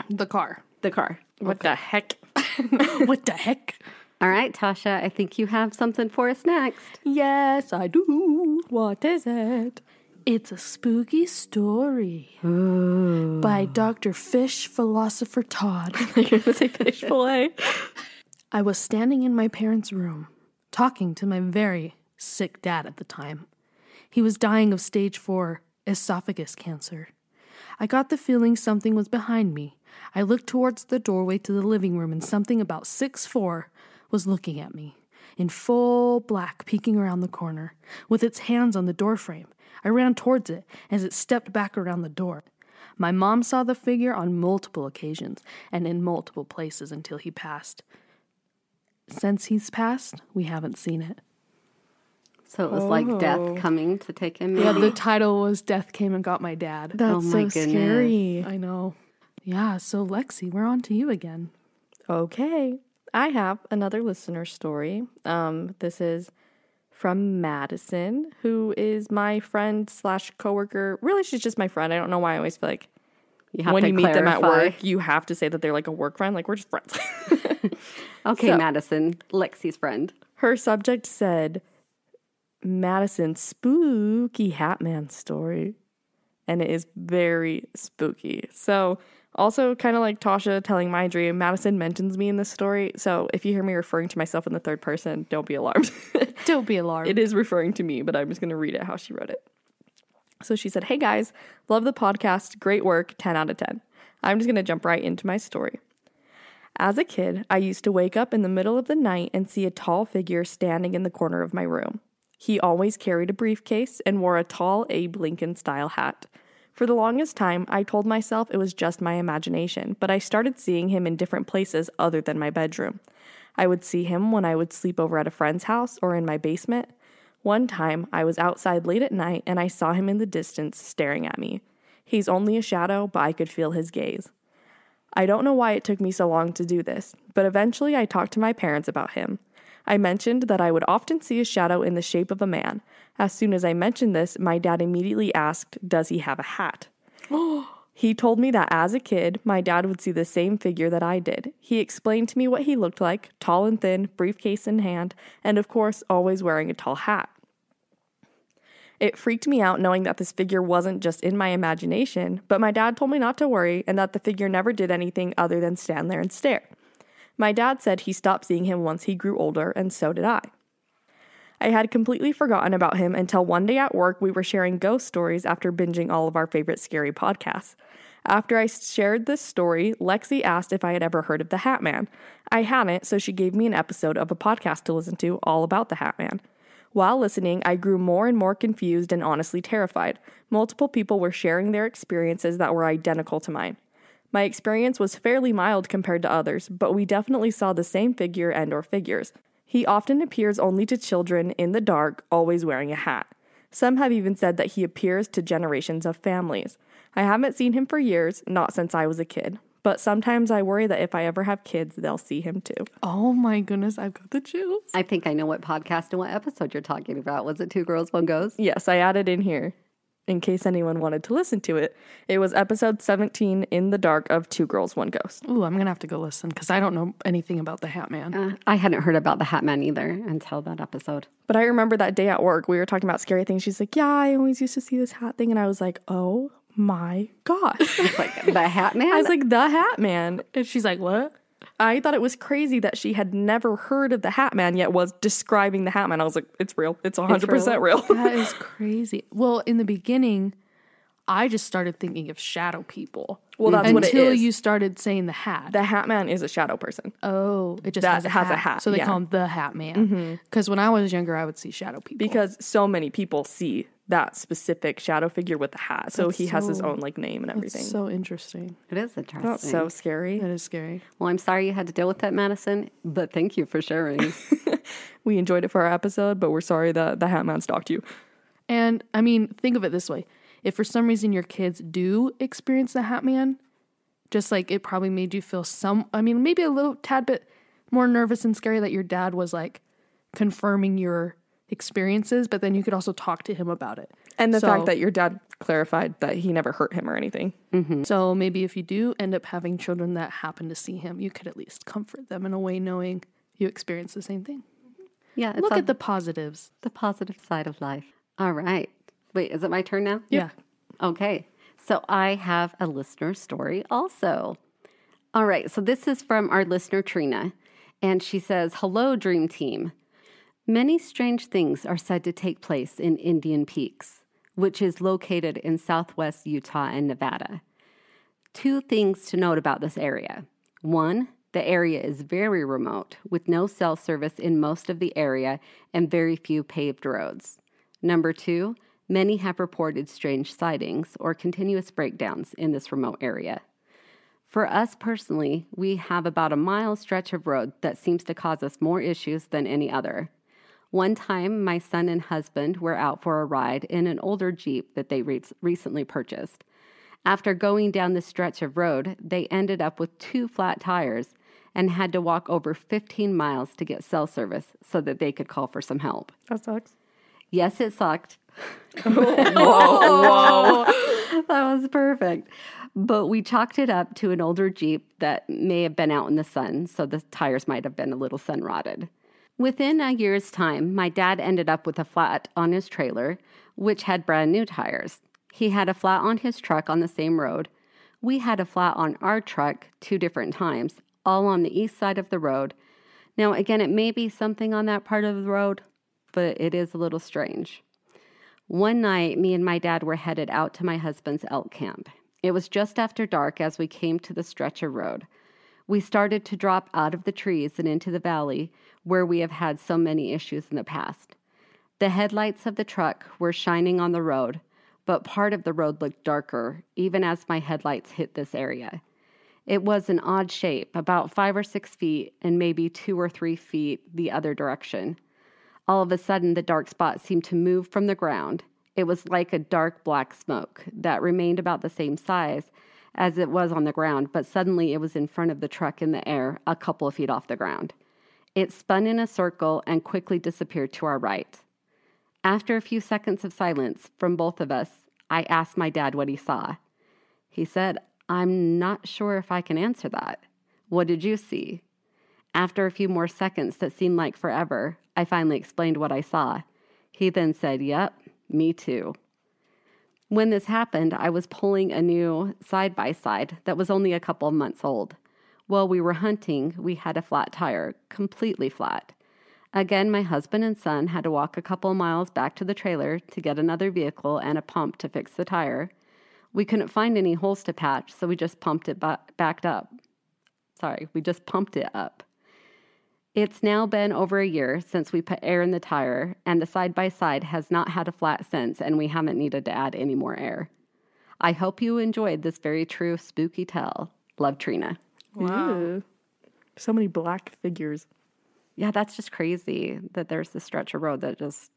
The car. The car. What the heck? what the heck? All right, Tasha, I think you have something for us next. Yes, I do. What is it? It's a spooky story by Dr. Fish Philosopher Todd. You're gonna say fish fillet? I was standing in my parents' room, talking to my very sick dad at the time. He was dying of stage four esophagus cancer. I got the feeling something was behind me. I looked towards the doorway to the living room, and something about six four was looking at me, in full black, peeking around the corner, with its hands on the doorframe. I ran towards it as it stepped back around the door. My mom saw the figure on multiple occasions and in multiple places until he passed. Since he's passed, we haven't seen it. So it was like death coming to take him. Yeah, the title was Death Came and Got My Dad. That's Oh my so goodness. scary. I know. Yeah, so Lexi, we're on to you again. Okay. I have another listener story. Um, this is from Madison, who is my friend slash coworker. Really, she's just my friend. I don't know why I always feel like you have when to you meet them at work, you have to say that they're like a work friend. Like we're just friends. Okay, So- Madison, Lexi's friend. Her subject said Madison's spooky Hatman story. And it is very spooky. So, also kind of like Tasha telling my dream, Madison mentions me in this story. So, if you hear me referring to myself in the third person, don't be alarmed. Don't be alarmed. it is referring to me, but I'm just going to read it how she wrote it. So she said, Hey guys, love the podcast. Great work. 10 out of 10. I'm just going to jump right into my story. As a kid, I used to wake up in the middle of the night and see a tall figure standing in the corner of my room. He always carried a briefcase and wore a tall Abe Lincoln style hat. For the longest time, I told myself it was just my imagination, but I started seeing him in different places other than my bedroom. I would see him when I would sleep over at a friend's house or in my basement. One time, I was outside late at night and I saw him in the distance staring at me. He's only a shadow, but I could feel his gaze. I don't know why it took me so long to do this, but eventually I talked to my parents about him. I mentioned that I would often see a shadow in the shape of a man. As soon as I mentioned this, my dad immediately asked, Does he have a hat? He told me that as a kid, my dad would see the same figure that I did. He explained to me what he looked like tall and thin, briefcase in hand, and of course, always wearing a tall hat. It freaked me out knowing that this figure wasn't just in my imagination, but my dad told me not to worry and that the figure never did anything other than stand there and stare. My dad said he stopped seeing him once he grew older, and so did I. I had completely forgotten about him until one day at work we were sharing ghost stories after binging all of our favorite scary podcasts. After I shared this story, Lexi asked if I had ever heard of the Hat Man. I hadn't, so she gave me an episode of a podcast to listen to all about the Hat Man. While listening, I grew more and more confused and honestly terrified. Multiple people were sharing their experiences that were identical to mine. My experience was fairly mild compared to others, but we definitely saw the same figure and or figures. He often appears only to children in the dark, always wearing a hat. Some have even said that he appears to generations of families. I haven't seen him for years, not since I was a kid, but sometimes I worry that if I ever have kids, they'll see him too. oh my goodness, I've got the chills. I think I know what podcast and what episode you're talking about. Was it Two Girls, One Ghost? Yes, I added in here in case anyone wanted to listen to it. It was episode 17 in the dark of Two Girls, One Ghost. Ooh, I'm gonna have to go listen because I don't know anything about the Hat Man. Uh, I hadn't heard about the Hat Man either until that episode. But I remember that day at work, we were talking about scary things. She's like, Yeah, I always used to see this hat thing. And I was like, Oh my gosh. Like the Hat Man. I was like, The Hat Man. And she's like, "What?" I thought it was crazy that she had never heard of the Hat Man yet was describing the Hat Man. I was like, It's real. It's 100% real. That is crazy. Well, in the beginning, I just started thinking of shadow people. Well, that's what it until you started saying the hat. the Hat Man is a shadow person. oh, it just That has, a, has hat. a hat, So they yeah. Mm-hmm. call him the Hat Man. Because when I was younger, I would see shadow people. Because so many people see that specific shadow figure with the hat. So That's he has his so- own like name and everything. It's so interesting. it is interesting. That's so scary. That is scary. well, I'm sorry you had to deal with that, Madison, but thank you for sharing. We enjoyed it for our episode, but we're sorry that the Hat Man stalked you. And I mean, think of it this way: if for some reason your kids do experience the Hat Man, just like it probably made you feel some, I mean, maybe a little tad bit more nervous and scary that your dad was like confirming your experiences, but then you could also talk to him about it. And the So- fact that your dad clarified that he never hurt him or anything. Mm-hmm. So maybe if you do end up having children that happen to see him, you could at least comfort them in a way knowing you experience the same thing. Yeah, it's Look on at the positives. the positive side of life. All right. Wait, is it my turn now? Yeah. Okay. So I have a listener story also. All right. So this is from our listener, Trina. And she says, Hello, Dream Team. Many strange things are said to take place in Indian Peaks, which is located in southwest Utah and Nevada. Two things to note about this area. One, the area is very remote, with no cell service in most of the area and very few paved roads. Number two, many have reported strange sightings or continuous breakdowns in this remote area. For us personally, we have about a mile stretch of road that seems to cause us more issues than any other. One time, my son and husband were out for a ride in an older Jeep that they re- recently purchased. After going down the stretch of road, they ended up with two flat tires and had to walk over 15 miles to get cell service so that they could call for some help. That sucks. Yes, it sucked. Whoa, whoa. that was perfect. But we chalked it up to an older Jeep that may have been out in the sun, so the tires might have been a little sun rotted. Within a year's time, my dad ended up with a flat on his trailer, which had brand new tires. He had a flat on his truck on the same road. We had a flat on our truck two different times, all on the east side of the road. Now, again, it may be something on that part of the road, but it is a little strange. One night, me and my dad were headed out to my husband's elk camp. It was just after dark as we came to the stretch of road. We started to drop out of the trees and into the valley where we have had so many issues in the past. The headlights of the truck were shining on the road, but part of the road looked darker even as my headlights hit this area. It was an odd shape, about five or six feet and maybe two or three feet the other direction. All of a sudden, the dark spot seemed to move from the ground. It was like a dark black smoke that remained about the same size as it was on the ground, but suddenly it was in front of the truck in the air, a couple of feet off the ground. It spun in a circle and quickly disappeared to our right. After a few seconds of silence from both of us, I asked my dad what he saw. He said, I'm not sure if I can answer that. What did you see? After a few more seconds that seemed like forever, I finally explained what I saw. He then said, Yep, me too. When this happened, I was pulling a new side by side that was only a couple of months old. While we were hunting, we had a flat tire, completely flat. Again, my husband and son had to walk a couple miles back to the trailer to get another vehicle and a pump to fix the tire. We couldn't find any holes to patch, so we just pumped it ba- backed up. Sorry, we just pumped it up. It's now been over a year since we put air in the tire, and the side by side has not had a flat since, and we haven't needed to add any more air. I hope you enjoyed this very true spooky tale. Love Trina. Wow. So many black figures. Yeah, that's just crazy that there's this stretch of road that just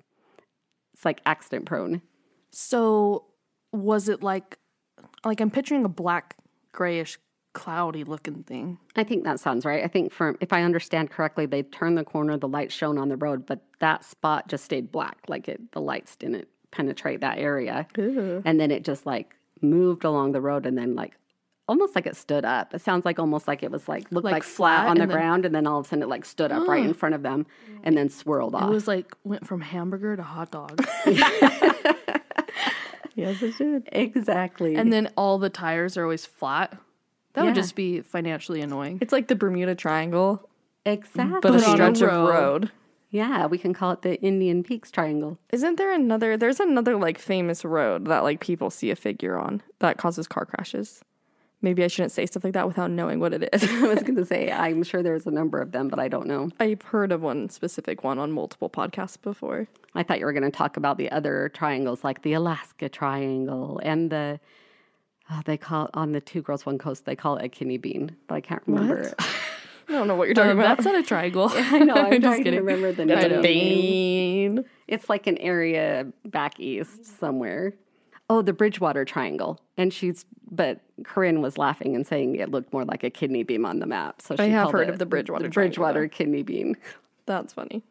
it's like accident prone. So was it like like I'm picturing a black grayish cloudy looking thing. I think that sounds right. I think from if I understand correctly, they turned the corner, the light shone on the road, but that spot just stayed black. Like it the lights didn't penetrate that area. And then it just like moved along the road and then like almost like it stood up. It sounds like almost like it was like looked like, Like flat, flat on the then- ground and then all of a sudden it like stood up right in front of them and then swirled off. It was like went from hamburger to hot dog. Yes, it did. exactly. and then all the tires are always flat. That Yeah. would just be financially annoying. It's like the Bermuda Triangle, exactly. but a But a stretch of road. road. yeah, we can call it the Indian Peaks Triangle. Isn't there another? There's another like famous road that like people see a figure on that causes car crashes. Maybe I shouldn't say stuff like that without knowing what it is. I was going to say, I'm sure there's a number of them, but I don't know. I've heard of one specific one on multiple podcasts before. I thought you were going to talk about the other triangles, like the Alaska Triangle and the. Oh, they call on the Two Girls One Ghost. They call it a kidney bean, but I can't remember. it. I don't know what you're talking Um, about. that's not a triangle. I know. I'm just trying to kidding. remember the It's name. a bean. It's like an area back east somewhere. Oh, the Bridgewater Triangle. And she's, but Corinne was laughing and saying it looked more like a kidney bean on the map. So she I have heard it of the Bridgewater the Bridgewater kidney bean. That's funny.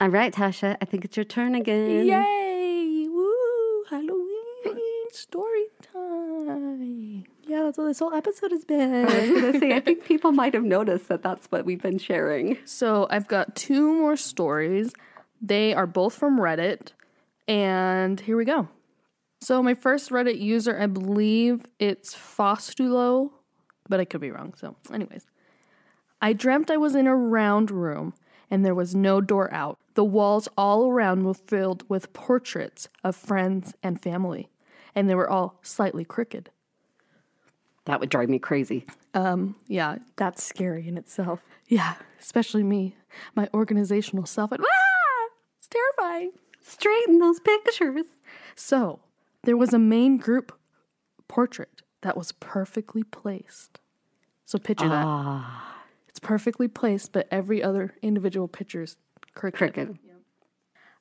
All right, Tasha, I think it's your turn again. Yay! Woo! Halloween story. Yeah, that's what this whole episode has been. I was going to say, I think people might have noticed that that's what we've been sharing. So I've got two more stories. They are both from Reddit. And here we go. So my first Reddit user, I believe it's Fostulo, but I could be wrong. So, anyways, I dreamt I was in a round room and there was no door out. The walls all around were filled with portraits of friends and family, and they were all slightly crooked. That would drive me crazy. Yeah, That's scary in itself. yeah, especially me, my organizational self. And, ah, it's terrifying. Straighten those pictures. So, there was a main group portrait that was perfectly placed. So, picture that. It's perfectly placed, but every other individual picture's crooked. Cricket.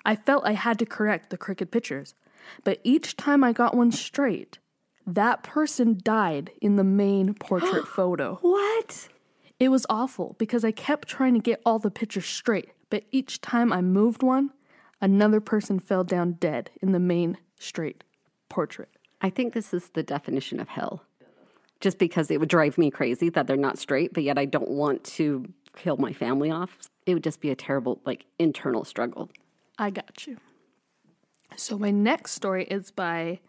I felt I had to correct the crooked pictures, but each time I got one straight, that person died in the main portrait photo. What? It was awful because I kept trying to get all the pictures straight, but each time I moved one, another person fell down dead in the main straight portrait. I think this is the definition of hell. Just because it would drive me crazy that they're not straight, but yet I don't want to kill my family off. It would just be a terrible, like, internal struggle. I got you. So my next story is by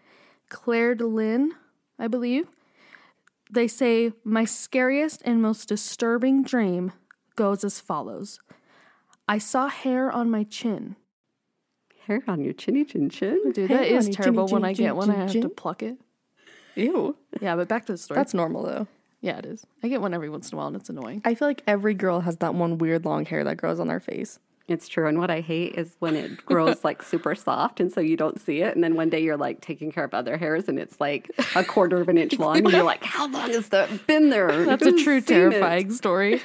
Claire DeLynn, I believe. They say my scariest and most disturbing dream goes as follows. I saw hair on my chin. Hair on your chinny chin chin. Dude, Hair that on is your terrible chinny when I chin get one. chin I have chin to pluck it. Ew. Yeah, but back to the story. That's normal though. yeah, it is. I get one every once in a while, and it's annoying. I feel like every girl has that one weird long hair that grows on their face. It's true. And what I hate is when it grows like super soft and so you don't see it. And then one day you're like taking care of other hairs and it's like a quarter of an inch long. And you're like, how long has that been there? That's a true seen it?" terrifying story.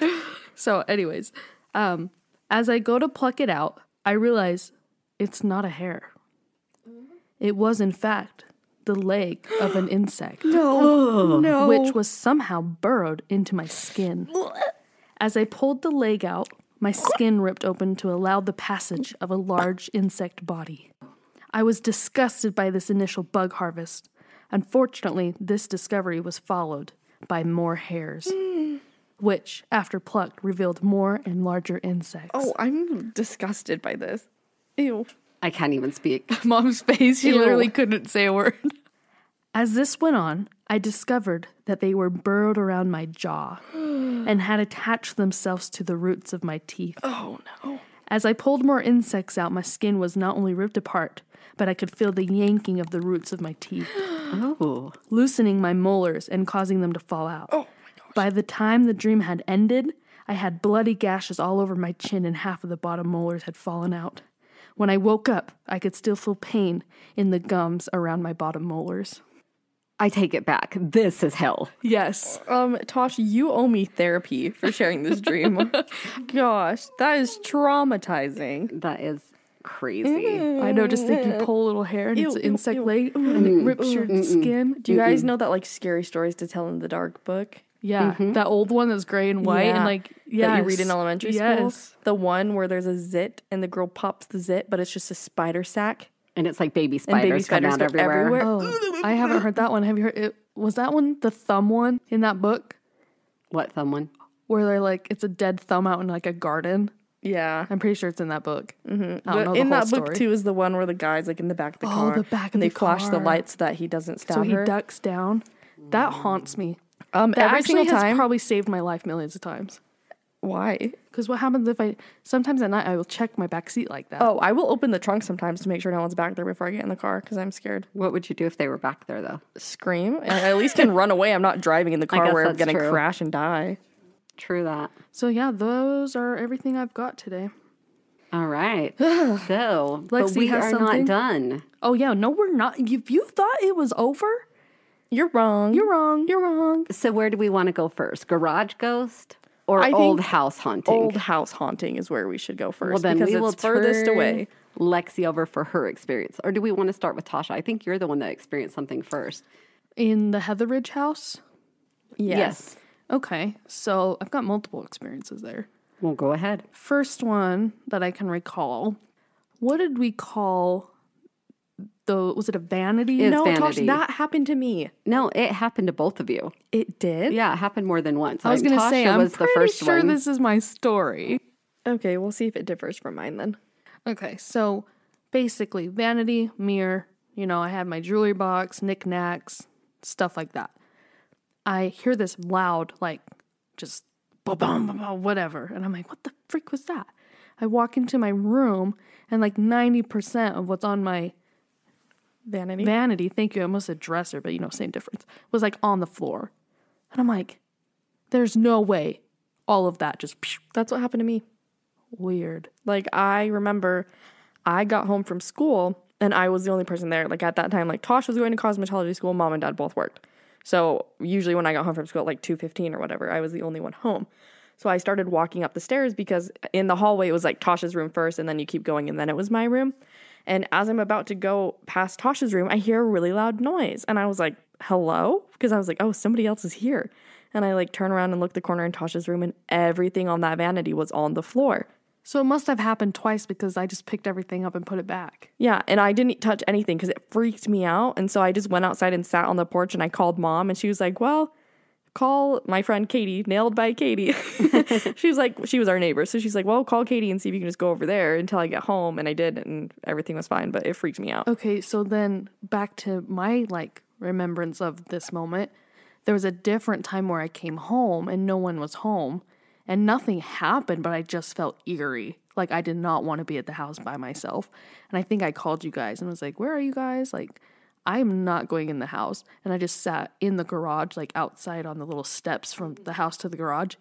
so, anyways, um, as I go to pluck it out, I realize it's not a hair. It was, in fact, the leg of an insect, No. no. which was somehow burrowed into my skin. As I pulled the leg out, my skin ripped open to allow the passage of a large insect body. I was disgusted by this initial bug harvest. Unfortunately, this discovery was followed by more hairs, which, after plucked, revealed more and larger insects. Oh, I'm disgusted by this. Ew. I can't even speak. mom's face, she Ew. literally couldn't say a word. As this went on, I discovered that they were burrowed around my jaw and had attached themselves to the roots of my teeth. Oh no. As I pulled more insects out, my skin was not only ripped apart, but I could feel the yanking of the roots of my teeth, Oh. loosening my molars and causing them to fall out. Oh my gosh. By the time the dream had ended, I had bloody gashes all over my chin and half of the bottom molars had fallen out. When I woke up, I could still feel pain in the gums around my bottom molars. I take it back. This is hell. Yes. Um, Tosh, you owe me therapy for sharing this dream. Gosh, that is traumatizing. That is crazy. I know, just think you pull a little hair and it's Ew, an ew, insect ew. leg and it rips your skin. Do you guys know that like scary stories to tell in the dark book Yeah, that old one that's gray and white and like yeah, that you read in elementary school? Yes. The one where there's a zit and the girl pops the zit, but it's just a spider sack. And it's like baby spiders, baby spiders come out everywhere. everywhere. Oh, I haven't heard that one. Have you heard it? Was that one the thumb one in that book What thumb one? where they're like it's a dead thumb out in like a garden? Yeah. I'm pretty sure it's in that book. Mm-hmm. I don't But know the in whole that book too is the one where the guy's like in the back of the Oh, car. the back of and they the flash the car. lights so that he doesn't stab So he her. ducks down. That haunts me. um, That every actually single has time. probably saved my life millions of times. Why? Because what happens if I sometimes at night I will check my back seat like that. Oh, I will open the trunk sometimes to make sure no one's back there before I get in the car because I'm scared. What would you do if they were back there, though? Scream. I at least can run away. I'm not driving in the car where I'm gonna true. crash and die. True that. So yeah, those are everything I've got today. All right. so, but Lexi we has are something? not done. Oh yeah, no, we're not. If you thought it was over, You're wrong. you're wrong. You're wrong. So, where do we want to go first? Garage ghost or I old house haunting? Old house haunting is where we should go first well, then because we will furthest turn away. Lexi over for her experience. Or do we want to start with Tasha? I think you're the one that experienced something first. In the Heatheridge house. Yes. Okay, so I've got multiple experiences there. Well, go ahead. First one that I can recall. What did we call the was it a vanity? It's no, Tosh, that happened to me. No, it happened to both of you. It did? Yeah, it happened more than once. I was gonna say Tasha I'm was the pretty first sure one. this is my story. Okay, we'll see if it differs from mine then. Okay, so basically, vanity, mirror, you know, I had my jewelry box, knickknacks, stuff like that. I hear this loud, like, just ba bum, ba bum, whatever. And I'm like, what the freak was that? I walk into my room, and like 90% of what's on my Vanity. vanity, thank you, I almost said dresser, but you know, same difference, was like on the floor. And I'm like, there's no way all of that just phew, That's what happened to me. weird. Like I remember I got home from school and I was the only person there. Like at that time, like Tosh was going to cosmetology school, mom and dad both worked. So usually when I got home from school at like two fifteen or whatever, I was the only one home. So I started walking up the stairs because in the hallway it was like Tosh's room first and then you keep going and then it was my room. And as I'm about to go past Tasha's room, I hear a really loud noise. And I was like, hello? Because I was like, oh, somebody else is here. And I like turn around and look the corner in Tasha's room and everything on that vanity was on the floor. So it must have happened twice because I just picked everything up and put it back. Yeah, and I didn't touch anything because it freaked me out. And so I just went outside and sat on the porch and I called mom and she was like, Well, call my friend Katie, nailed by Katie. she was like, She was our neighbor. So she's like, Well, call Katie and see if you can just go over there until I get home. And I did, and everything was fine, but it freaked me out. Okay, so then back to my like remembrance of this moment. There was a different time where I came home and no one was home and nothing happened, but I just felt eerie. Like I did not want to be at the house by myself. And I think I called you guys and was like, "Where are you guys?" Like I am not going in the house. And I just sat in the garage, like outside on the little steps from the house to the garage.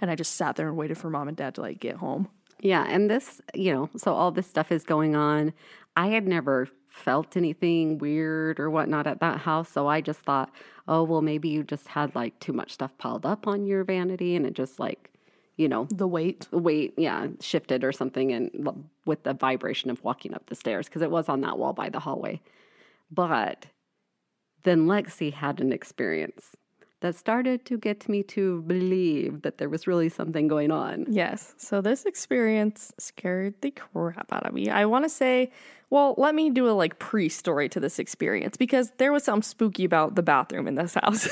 And I just sat there and waited for mom and dad to like get home. Yeah, and this, you know, so all this stuff is going on. I had never felt anything weird or whatnot at that house, so I just thought, oh, well, maybe you just had like too much stuff piled up on your vanity and it just like, you know, The weight. The weight, yeah, shifted or something, and with the vibration of walking up the stairs because it was on that wall by the hallway. But then Lexi had an experience that started to get me to believe that there was really something going on. Yes. So this experience scared the crap out of me. I want to say, well, let me do a like pre-story to this experience because there was something spooky about the bathroom in this house.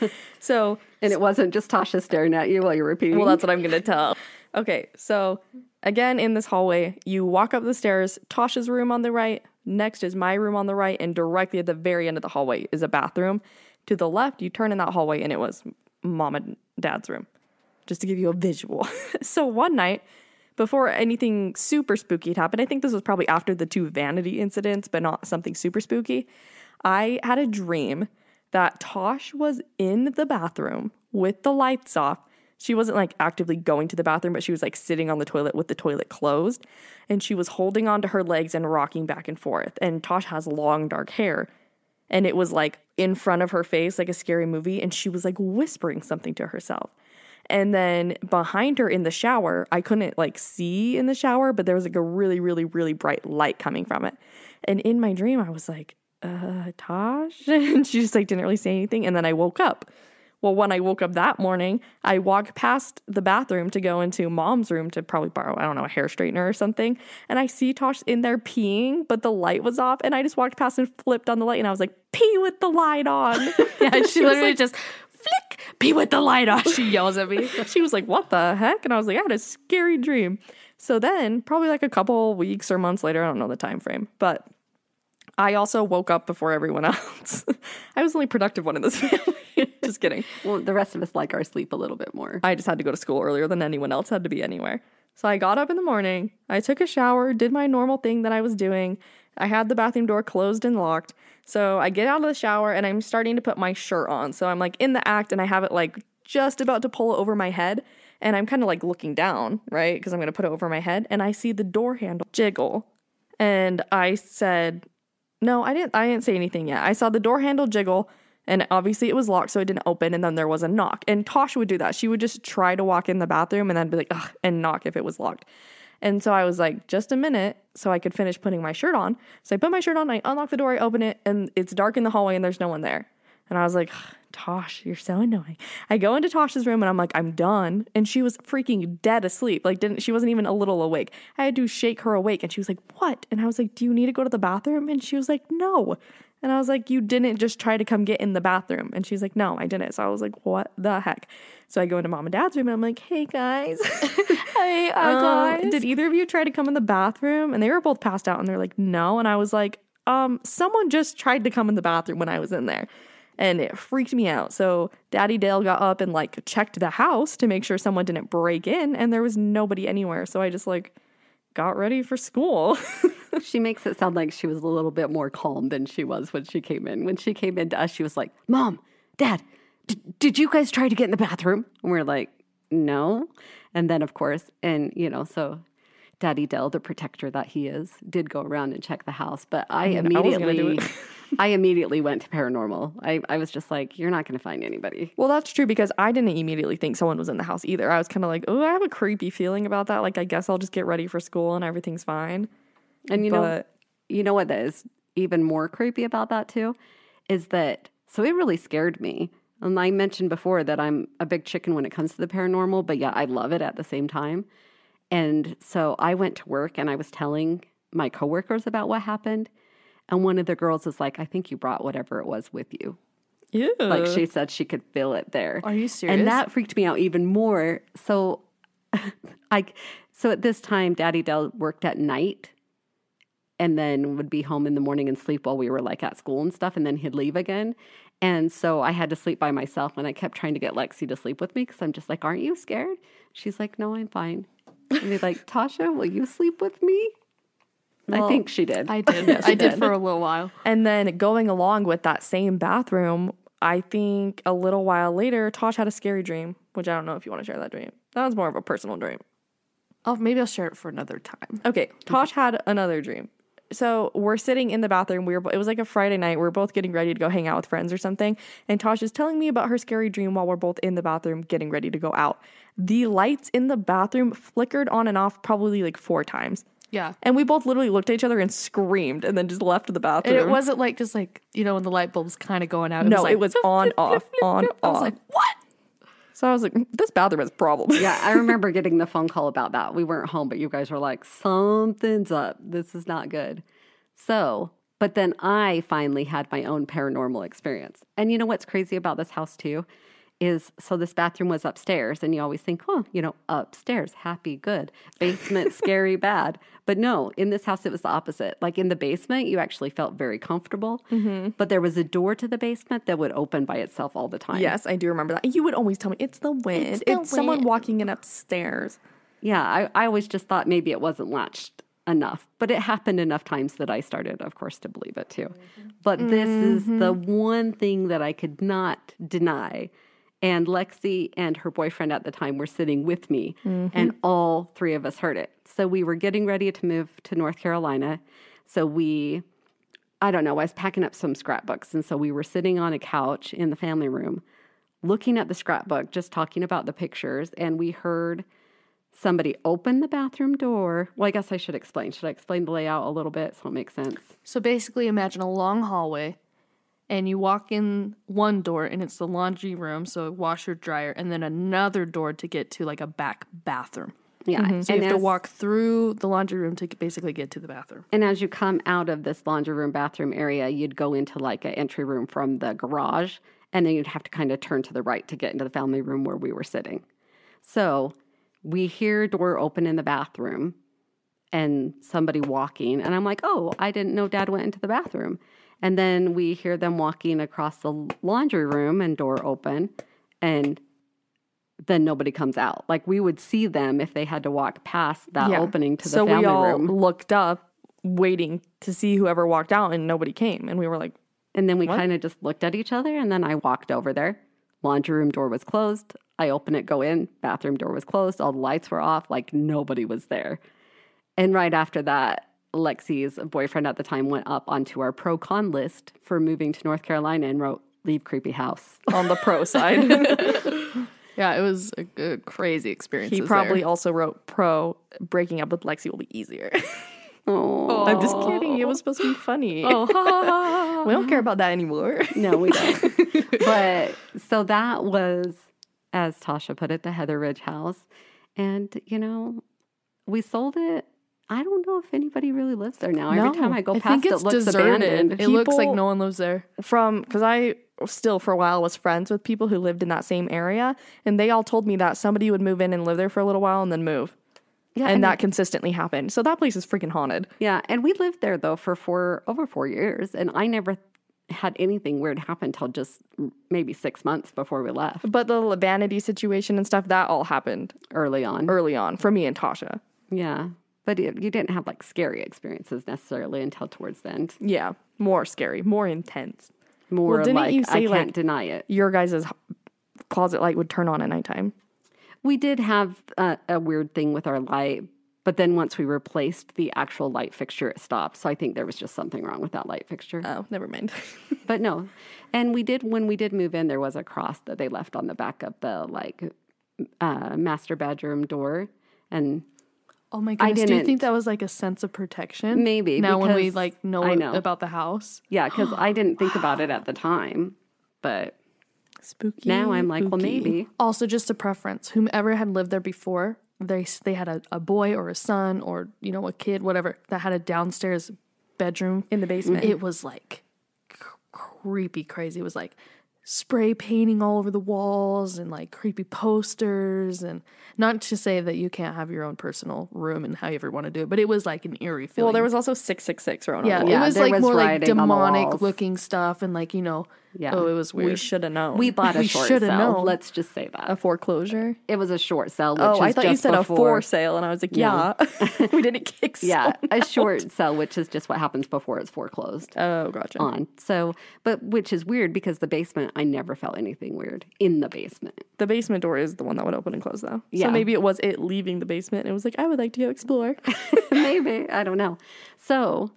so And it wasn't just Tasha staring at you while you're repeating. Well, that's what I'm going to tell. Okay, so again, in this hallway, you walk up the stairs, Tasha's room on the right, next is my room on the right, and directly at the very end of the hallway is a bathroom. To the left, you turn in that hallway, and it was mom and dad's room, just to give you a visual. so one night, before anything super spooky had happened, I think this was probably after the two vanity incidents, but not something super spooky. I had a dream that Tosh was in the bathroom with the lights off. She wasn't like actively going to the bathroom, but she was like sitting on the toilet with the toilet closed. And she was holding onto her legs and rocking back and forth. And Tosh has long dark hair. And it was like in front of her face, like a scary movie. And she was like whispering something to herself. And then behind her in the shower, I couldn't like see in the shower, but there was like a really, really, really bright light coming from it. And in my dream, I was like, uh, Tosh? And she just like didn't really say anything. And then I woke up. Well, when I woke up that morning, I walked past the bathroom to go into mom's room to probably borrow, I don't know, a hair straightener or something. And I see Tosh in there peeing, but the light was off. And I just walked past and flipped on the light and I was like, pee with the light on. Yeah, she, was literally like- just flick, pee with the light on. She yells at me. she was like, What the heck? And I was like, I had a scary dream. So then, probably like a couple weeks or months later, I don't know the time frame, but I also woke up before everyone else. I was the only productive one in this family. Just kidding. well, the rest of us like our sleep a little bit more. I just had to go to school earlier than anyone else had to be anywhere. So I got up in the morning, I took a shower, did my normal thing that I was doing. I had the bathroom door closed and locked. So I get out of the shower and I'm starting to put my shirt on. So I'm like in the act and I have it like just about to pull it over my head. And I'm kind of like looking down, right? Because I'm going to put it over my head. And I see the door handle jiggle. And I said, no, I didn't. I didn't say anything yet. I saw the door handle jiggle, and obviously it was locked, so it didn't open. And then there was a knock. And Tosh would do that. She would just try to walk in the bathroom and then be like, ugh, and knock if it was locked. And so I was like, just a minute, so I could finish putting my shirt on. So I put my shirt on, I unlock the door, I open it, and it's dark in the hallway, and there's no one there. And I was like, Tosh, you're so annoying. I go into Tosh's room and I'm like, I'm done. And she was freaking dead asleep. Like, didn't she wasn't even a little awake. I had to shake her awake and she was like, What? And I was like, Do you need to go to the bathroom? And she was like, No. And I was like, You didn't just try to come get in the bathroom. And she's like, No, I didn't. So I was like, What the heck? So I go into mom and dad's room and I'm like, Hey guys. Hey, Um, guys. did either of you try to come in the bathroom? And they were both passed out and they're like, no. And I was like, um, someone just tried to come in the bathroom when I was in there. And it freaked me out. So Daddy Dale got up and like checked the house to make sure someone didn't break in and there was nobody anywhere. So I just like got ready for school. She makes it sound like she was a little bit more calm than she was when she came in. When she came in to us, she was like, Mom, Dad, d- did you guys try to get in the bathroom? And we're like, No. And then, of course, and you know, so Daddy Dale, the protector that he is, did go around and check the house. But I, I wasn't gonna do immediately, I immediately went to paranormal. I, I was just like, You're not going to find anybody. well, that's true because I didn't immediately think someone was in the house either. I was kind of like, oh, I have a creepy feeling about that. Like, I guess I'll just get ready for school and everything's fine. And you know, But- you know what is even more creepy about that too is that so it really scared me. And I mentioned before that I'm a big chicken when it comes to the paranormal, but yeah, I love it at the same time. And so I went to work and I was telling my coworkers about what happened. And one of the girls is like, I think you brought whatever it was with you. Yeah. Like she said she could feel it there. Are you serious? And that freaked me out even more. So I so at this time Daddy Dale worked at night and then would be home in the morning and sleep while we were like at school and stuff and then he'd leave again. And so I had to sleep by myself and I kept trying to get Lexi to sleep with me cuz I'm just like, "Aren't you scared?" She's like, "No, I'm fine." And be like, "Tasha, will you sleep with me?" I think she did. I did. I did for a little while. And then going along with that same bathroom, I think a little while later, Tosh had a scary dream, which I don't know if you want to share that dream. That was more of a personal dream. Oh, maybe I'll share it for another time. Okay, Tosh had another dream. So we're sitting in the bathroom. We were. It was like a Friday night. We were both getting ready to go hang out with friends or something. And Tosh is telling me about her scary dream while we're both in the bathroom getting ready to go out. The lights in the bathroom flickered on and off probably like four times. Yeah. And we both literally looked at each other and screamed, and then just left the bathroom. And it wasn't like just like, you know, when the light bulb's kind of going out. It no, was like, it was on off on I off. was like, what? So I was like, mm, this bathroom has problems. Yeah, I remember getting the phone call about that. We weren't home, but you guys were like, something's up. This is not good. So, but then I finally had my own paranormal experience. And you know what's crazy about this house, too? Is so this bathroom was upstairs, and you always think, oh, you know, upstairs, happy, good. Basement, scary, bad. But no, in this house, it was the opposite. Like in the basement, you actually felt very comfortable, mm-hmm. but there was a door to the basement that would open by itself all the time. Yes, I do remember that. You would always tell me it's the wind. It's, the someone wind." walking in upstairs. Yeah, I, I always just thought maybe it wasn't latched enough, but it happened enough times that I started, of course, to believe it too. But this is the mm-hmm. one thing that I could not deny. And Lexi and her boyfriend at the time were sitting with me, mm-hmm. and all three of us heard it. So we were getting ready to move to North Carolina. So we, I don't know, I was packing up some scrapbooks. And so we were sitting on a couch in the family room looking at the scrapbook, just talking about the pictures, and we heard somebody open the bathroom door. Well, I guess I should explain. Should I explain the layout a little bit so it makes sense? So basically, imagine a long hallway, and you walk in one door, and it's the laundry room, so washer, dryer, and then another door to get to like a back bathroom. Yeah. Mm-hmm. So you have to walk through the laundry room to basically get to the bathroom. And as you come out of this laundry room, bathroom area, you'd go into like an entry room from the garage, and then you'd have to kind of turn to the right to get into the family room where we were sitting. So we hear a door open in the bathroom and somebody walking, and I'm like, oh, I didn't know dad went into the bathroom. And then we hear them walking across the laundry room and door open, and then nobody comes out. Like we would see them if they had to walk past that Yeah. opening to the so family we all room. looked up, waiting to see whoever walked out, and nobody came. And we were like, And then we kind of just looked at each other, and then I walked over there. Laundry room door was closed. I open it, go in. Bathroom door was closed. All the lights were off. Like nobody was there. And right after that, Lexi's boyfriend at the time went up onto our pro con list for moving to North Carolina and wrote, Leave creepy house. on the pro side. Yeah, it was a, a crazy experience. he probably also wrote pro breaking up with Lexi will be easier. Oh, I'm just kidding. It was supposed to be funny. Oh, ha, ha, ha, ha. we don't care about that anymore. no, we don't. but so that was, as Tasha put it, the Heather Ridge house. And, you know, we sold it. I don't know if anybody really lives there now. Every time I go I past think it, looks deserted. abandoned. It looks like no one lives there. From because I still for a while was friends with people who lived in that same area, and they all told me that somebody would move in and live there for a little while and then move, yeah, and that consistently happened. So that place is freaking haunted. Yeah, and we lived there though for four over four years, and I never had anything weird happen till just maybe six months before we left. But the vanity situation and stuff that all happened Early on, early on for me and Tasha. yeah, but it, you didn't have like scary experiences necessarily until towards the end. Yeah, more scary, more intense. More didn't like you I can't like- deny it. Your guys' closet light would turn on at nighttime. We did have a, a weird thing with our light, but then once we replaced the actual light fixture, it stopped. So I think there was just something wrong with that light fixture. Oh, never mind. But no, and we did when we did move in, there was a cross that they left on the back of the like uh, master bedroom door, and Oh my goodness. Do you didn't- think that was like a sense of protection? Maybe, Now when we like know, I know. about the house. yeah, because I didn't think about it at the time, but Spooky. now I'm like, well, maybe. Also, just a preference. Whomever had lived there before, they they had a, a boy or a son or you know a kid, whatever, that had a downstairs bedroom in the basement. It was like creepy, crazy. It was like spray painting all over the walls and like creepy posters and not to say that you can't have your own personal room and however you want to do it, but it was like an eerie feeling. well, there was also six six six wrote on yeah, the wall. Yeah, it was like was more like writing on the demonic looking stuff and like you know, Yeah. oh, it was weird. We should have known. We bought a We short shoulda sale. known. Let's just say that a foreclosure. it was a short sale. Which Oh, is I thought you just said a for sale, and I was like, yeah, we didn't kick. Yeah, a short sale, which is just what happens before it's foreclosed. Oh, gotcha. on. So, but which is weird because the basement, I never felt anything weird in the basement. The basement door is the one that would open and close, though. Yeah. So maybe it was it leaving the basement. And it was like, I would like to go explore. Maybe, I don't know. So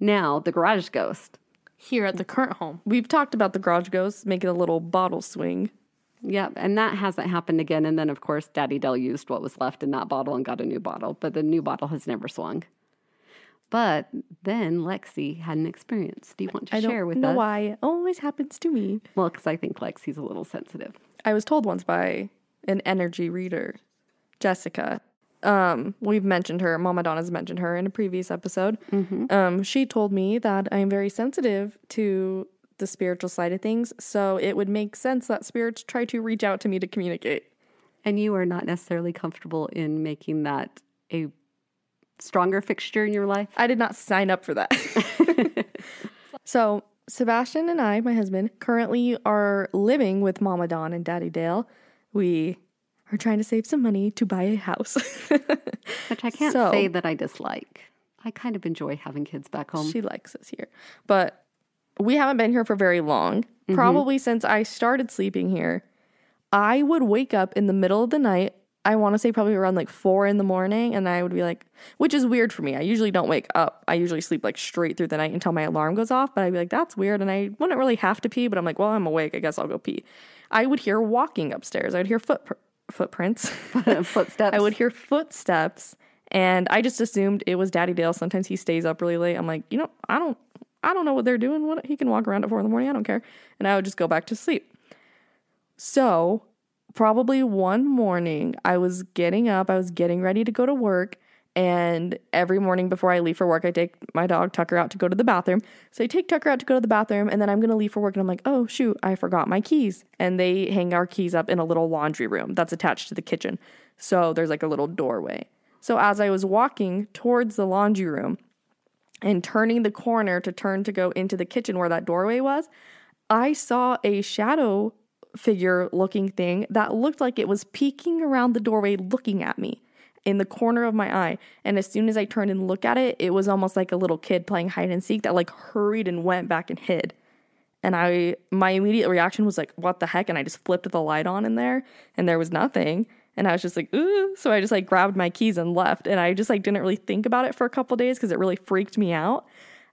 now the garage ghost. Here at the current home. We've talked about the garage ghosts making a little bottle swing. Yep, and that hasn't happened again. And then, of course, Daddy Dale used what was left in that bottle and got a new bottle, but the new bottle has never swung. But then Lexi had an experience. Do you want to I share don't with know us? why it always happens to me. Well, because I think Lexi's a little sensitive. I was told once by an energy reader, Jessica. Um, we've mentioned her. Mama Dawn's mentioned her in a previous episode. Um, she told me that I am very sensitive to the spiritual side of things, so it would make sense that spirits try to reach out to me to communicate. And you are not necessarily comfortable in making that a stronger fixture in your life. I did not sign up for that. so, Sebastian and I, my husband, currently are living with Mama Dawn and Daddy Dale. We are trying to save some money to buy a house. Which I can't So- say that I dislike. I kind of enjoy having kids back home. she likes us here. But we haven't been here for very long. Mm-hmm. Probably since I started sleeping here. I would wake up in the middle of the night. I want to say probably around like four in the morning, and I would be like, which is weird for me. I usually don't wake up. I usually sleep like straight through the night until my alarm goes off. But I'd be like, that's weird, and I wouldn't really have to pee. But I'm like, well, I'm awake. I guess I'll go pee. I would hear walking upstairs. I would hear foot footprints. Footsteps. I would hear footsteps, and I just assumed it was Daddy Dale. Sometimes he stays up really late. I'm like, you know, I don't, I don't know what they're doing. What he can walk around at four in the morning. I don't care, and I would just go back to sleep. So, probably one morning, I was getting up. I was getting ready to go to work. And every morning before I leave for work, I take my dog Tucker out to go to the bathroom. So I take Tucker out to go to the bathroom, and then I'm gonna leave for work, and I'm like, oh shoot, I forgot my keys. And they hang our keys up in a little laundry room that's attached to the kitchen. So there's like a little doorway. So as I was walking towards the laundry room and turning the corner to turn to go into the kitchen where that doorway was, I saw a shadow figure looking thing that looked like it was peeking around the doorway looking at me in the corner of my eye. And as soon as I turned and looked at it, it was almost like a little kid playing hide and seek that like hurried and went back and hid. And I my immediate reaction was like, what the heck? And I just flipped the light on in there and there was nothing. And I was just like, ooh. So I just like grabbed my keys and left. And I just like didn't really think about it for a couple days because it really freaked me out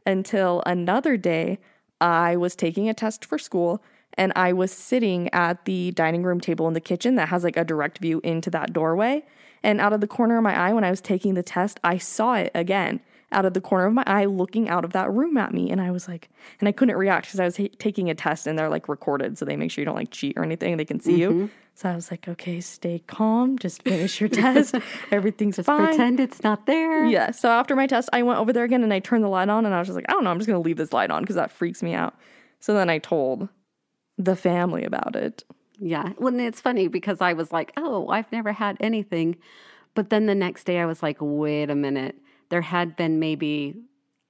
until another day I was taking a test for school and I was sitting at the dining room table in the kitchen that has like a direct view into that doorway. And out of the corner of my eye, when I was taking the test, I saw it again out of the corner of my eye looking out of that room at me. And I was like, and I couldn't react because I was taking a test and they're like recorded. So they make sure you don't like cheat or anything. They can see you. Mm-hmm. So I was like, okay, stay calm. Just finish your test. Everything's fine. Pretend it's not there. Yeah. So after my test, I went over there again and I turned the light on and I was just like, I don't know, I'm just going to leave this light on because that freaks me out. So then I told the family about it. Yeah. Well, it's funny because I was like, oh, I've never had anything. But then the next day I was like, wait a minute. There had been maybe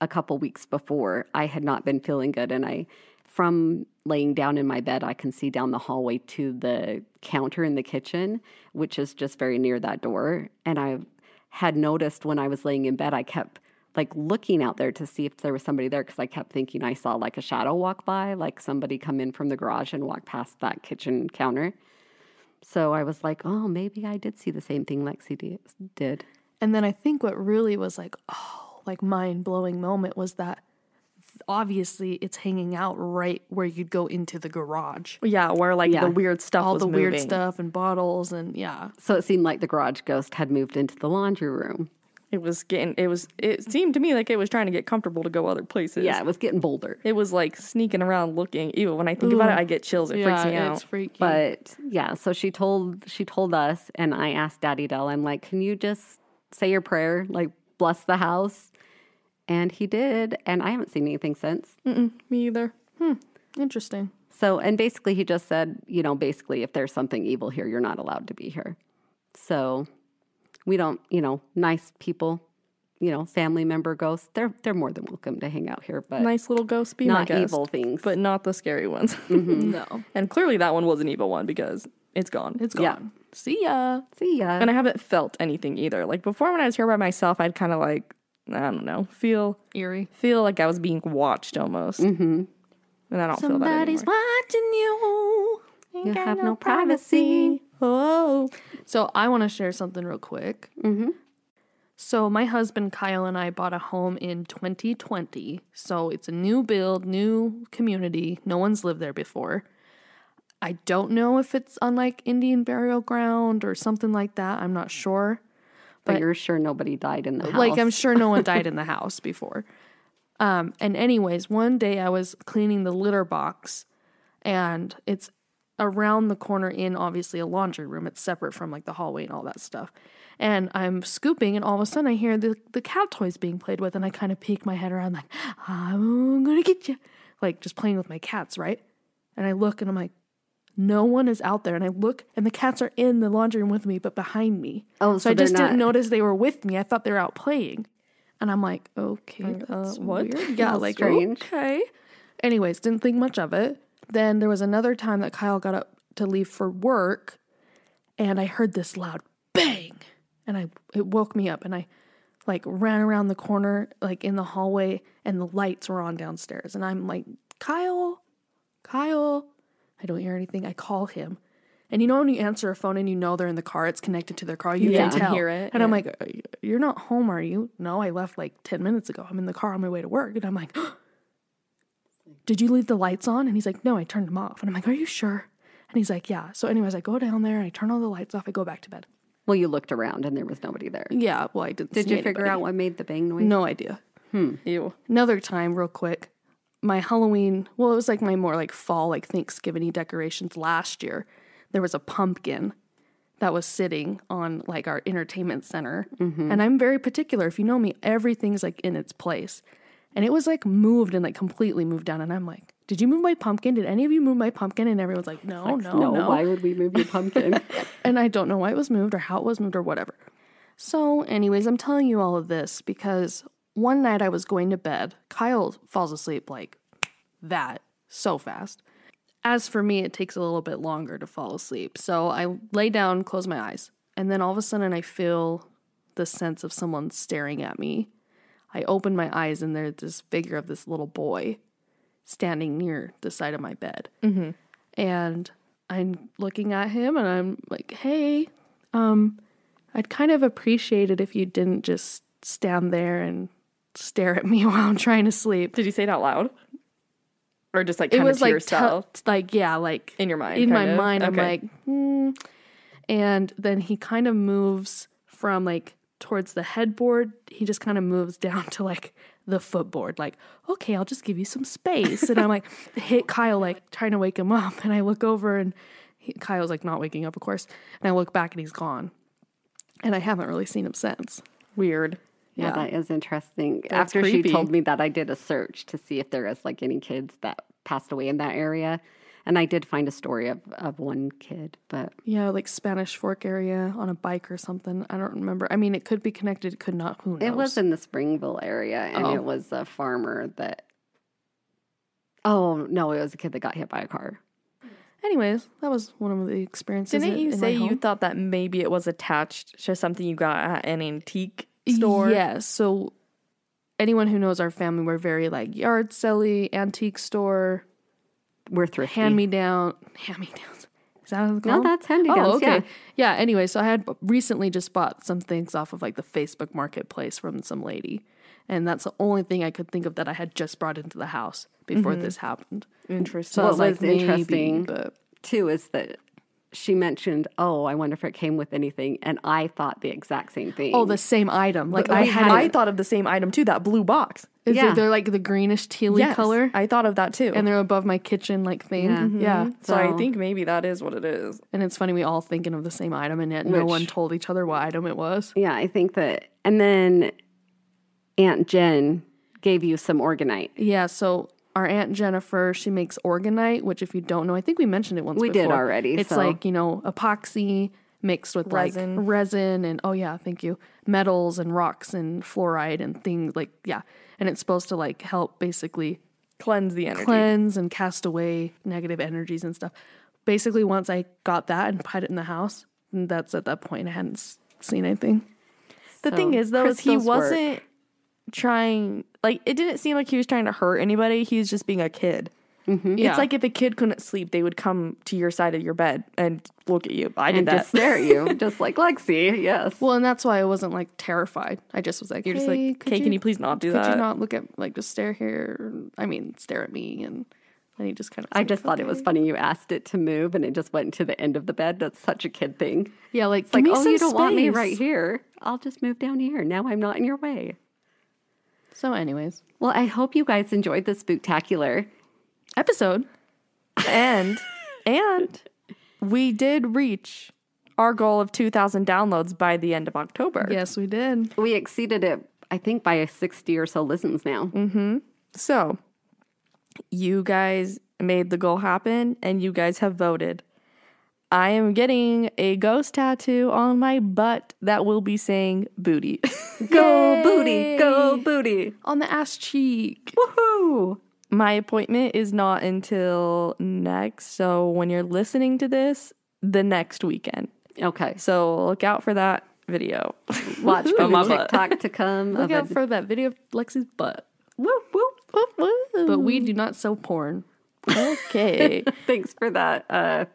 a couple weeks before I had not been feeling good. And I, from laying down in my bed, I can see down the hallway to the counter in the kitchen, which is just very near that door. And I had noticed when I was laying in bed, I kept like looking out there to see if there was somebody there because I kept thinking I saw like a shadow walk by, like somebody come in from the garage and walk past that kitchen counter. So I was like, oh, maybe I did see the same thing Lexi did. And then I think what really was like, oh, like mind blowing moment was that obviously it's hanging out right where you'd go into the garage. Yeah, where like Yeah. the weird stuff All was the weird stuff and bottles and yeah. So it seemed like the garage ghost had moved into the laundry room. It was getting, it was, it seemed to me like it was trying to get comfortable to go other places. Yeah, it was getting bolder. It was like sneaking around looking. Even when I think about it, I get chills. It yeah, freaks me out. it's freaky. But yeah, so she told she told us, and I asked Daddy Dale, I'm like, can you just say your prayer, like bless the house? And he did, and I haven't seen anything since. me either. Hmm. Interesting. So, and basically, he just said, you know, basically, if there's something evil here, you're not allowed to be here. So, we don't, you know, nice people, you know, family member ghosts, they're they're more than welcome to hang out here, but Nice little ghost be my not guest, evil things. but not the scary ones. No. and clearly that one was an evil one because it's gone. It's gone. See ya. see ya. and I haven't felt anything either. Like before, when I was here by myself, I'd kind of like I don't know, feel Eerie. feel like I was being watched almost. Mm-hmm. And I don't feel that Somebody's anymore. watching you. you have no privacy. Oh, So I want to share something real quick. Mm-hmm. So my husband Kyle and I bought a home in 2020. So it's a new build, new community. No one's lived there before. I don't know if it's on like Indian burial ground or something like that. I'm not sure. but you're sure nobody died in the house. Like I'm sure no one died in the house before. Um, and anyways, one day I was cleaning the litter box, and it's around the corner in obviously a laundry room. It's separate from like the hallway and all that stuff. And I'm scooping, and all of a sudden I hear the the cat toys being played with, and I kind of peek my head around like I'm gonna get you, like just playing with my cats, right? And I look, and I'm like. No one is out there, and I look, and the cats are in the laundry room with me, but behind me. Oh, so, so I just they're didn't notice they were with me. I thought they were out playing. And I'm like, okay, that's uh, what? weird. Yeah, How like strange. okay. Anyways, didn't think much of it. Then there was another time that Kyle got up to leave for work, and I heard this loud bang, and I it woke me up, and I like ran around the corner, like in the hallway, and the lights were on downstairs, and I'm like, Kyle, Kyle. I don't hear anything. I call him. And you know when you answer a phone and you know they're in the car, it's connected to their car. You Yeah. can tell. Hear it, And I'm like, "Uh, "You're not home, are you?" No, I left like ten minutes ago. I'm in the car on my way to work, and I'm like, "Did you leave the lights on?" And he's like, "No, I turned them off." And I'm like, "Are you sure?" And he's like, "Yeah." So, anyways, I go down there, and I turn all the lights off, I go back to bed. well, you looked around and there was nobody there. Yeah, well, I didn't. Did you figure anybody. out what made the bang noise? No idea. Hmm. ew. Another time, real quick, my Halloween, well, it was like my more like fall, like Thanksgiving decorations last year. There was a pumpkin that was sitting on like our entertainment center. And I'm very particular. If you know me, everything's like in its place. And it was like moved and like completely moved down. And I'm like, did you move my pumpkin? Did any of you move my pumpkin? And everyone's like, no, no, no, no. why would we move your pumpkin? And I don't know why it was moved or how it was moved or whatever. So, anyways, I'm telling you all of this because one night I was going to bed. Kyle falls asleep like that so fast. As for me, it takes a little bit longer to fall asleep. So I lay down, close my eyes, and then all of a sudden I feel the sense of someone staring at me. I open my eyes and there's this figure of this little boy standing near the side of my bed. And I'm looking at him and I'm like, hey, um, I'd kind of appreciate it if you didn't just stand there and stare at me while I'm trying to sleep. Did you say it out loud, or just like It was like, yourself te- like, yeah, like in your mind? in my of? mind, I'm like, hmm. And then he kind of moves from like towards the headboard. He just kind of moves down to like the footboard, like, okay, I'll just give you some space. And I'm like, hit Kyle, like trying to wake him up. And I look over and he, Kyle's like not waking up, of course. And I look back and he's gone. And I haven't really seen him since. Weird. Yeah, Yeah. that is interesting. That's After creepy. she told me that, I did a search to see if there is like any kids that passed away in that area. And I did find a story of, of one kid, but Yeah, like Spanish Fork area on a bike or something. I don't remember. I mean, it could be connected, it could not. Who knows? it was in the Springville area and Oh. it was a farmer that. Oh, no, it was a kid that got hit by a car. Anyways, that was one of the experiences. Didn't you in say my you thought that maybe it was attached to something you got at an antique store? Yeah. So anyone who knows our family, we're very like yard selly, antique store, We're thrifty. hand me down, hand me downs. Is that what it's No, that's hand-me-downs, Oh, okay. yeah. Yeah. Anyway, so I had recently just bought some things off of like the Facebook Marketplace from some lady, and that's the only thing I could think of that I had just brought into the house before mm-hmm. this happened. Interesting. So What was like, was maybe, interesting- but Too is that she mentioned, oh, I wonder if it came with anything. And I thought the exact same thing. oh, the same item. Like I I had, I thought of the same item too, that blue box. Is Yeah. it- they're like the greenish tealy Yes, color, I thought of that too. and they're above my kitchen like thing. Yeah. Mm-hmm. Yeah. so, I think maybe that is what it is. And it's funny we all thinking of the same item, and yet no one told each other what item it was. Yeah, I think that. And then Aunt Jen gave you some orgonite. Yeah. So our aunt Jennifer, she makes orgonite, which if you don't know, I think we mentioned it once. We did before. already, It's so- like you know epoxy mixed with Resin. like resin and oh yeah, thank you, metals and rocks and fluoride and things like yeah, and it's supposed to like help basically Cleanse the energy. cleanse and cast away negative energies and stuff. Basically, once I got that and put it in the house, that's at that point I hadn't seen anything. The So, thing is, though, is he crystals work. Wasn't trying. Like, it didn't seem like he was trying to hurt anybody. He was just being a kid. Mm-hmm. Yeah. It's like if a kid couldn't sleep, they would come to your side of your bed and look at you. I did And that. just stare at you, just like Lexi. Yes. Well, and that's why I wasn't like terrified. I just was like, You're just like, could "Okay, can you please not do could that?" you not look at like just stare here? I mean, stare at me, and then he just kind of. I just thought it was funny you asked it to move and it just went to the end of the bed. That's such a kid thing. yeah, like like, oh, you don't want me right here. I'll just move down here. Now I'm not in your way. So, anyways, Well, I hope you guys enjoyed the spooktacular. episode. and and we did reach our goal of 2,000 downloads by the end of October. Yes, we did. We exceeded it, I think, by 60 or so listens now. Mm-hmm. So, you guys made the goal happen and you guys have voted. I am getting a ghost tattoo on my butt that will be saying booty. Go booty, go booty. On the ass cheek. Woohoo! my appointment is not until next. So, when you're listening to this, the next weekend. Okay. So, look out for that video. Watch for my. TikTok to come. Look out a- for that video of Lexi's butt. Whoop, whoop. But we do not sell porn. Okay. Thanks for that. Uh,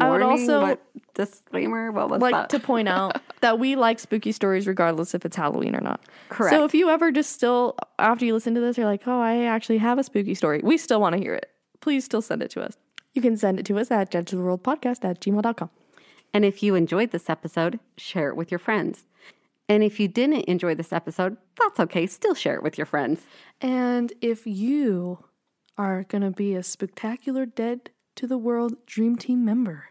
I would also disclaimer. What was like that? to point out that we like spooky stories regardless if it's Halloween or not. Correct. So if you ever just still after you listen to this, you're like, oh, I actually have a spooky story. We still want to hear it. Please still send it to us. You can send it to us at Dead to the World Podcast at gmail.com. And if you enjoyed this episode, share it with your friends. And if you didn't enjoy this episode, that's okay. Still share it with your friends. And if you are going to be a spectacular dead to the world dream team member,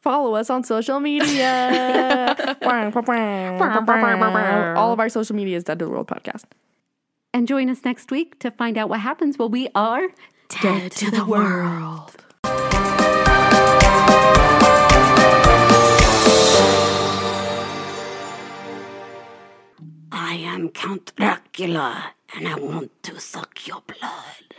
Follow us on social media. All of our social media is Dead to the World Podcast. And join us next week to find out what happens when we are dead to the world. I am Count Dracula and I want to suck your blood.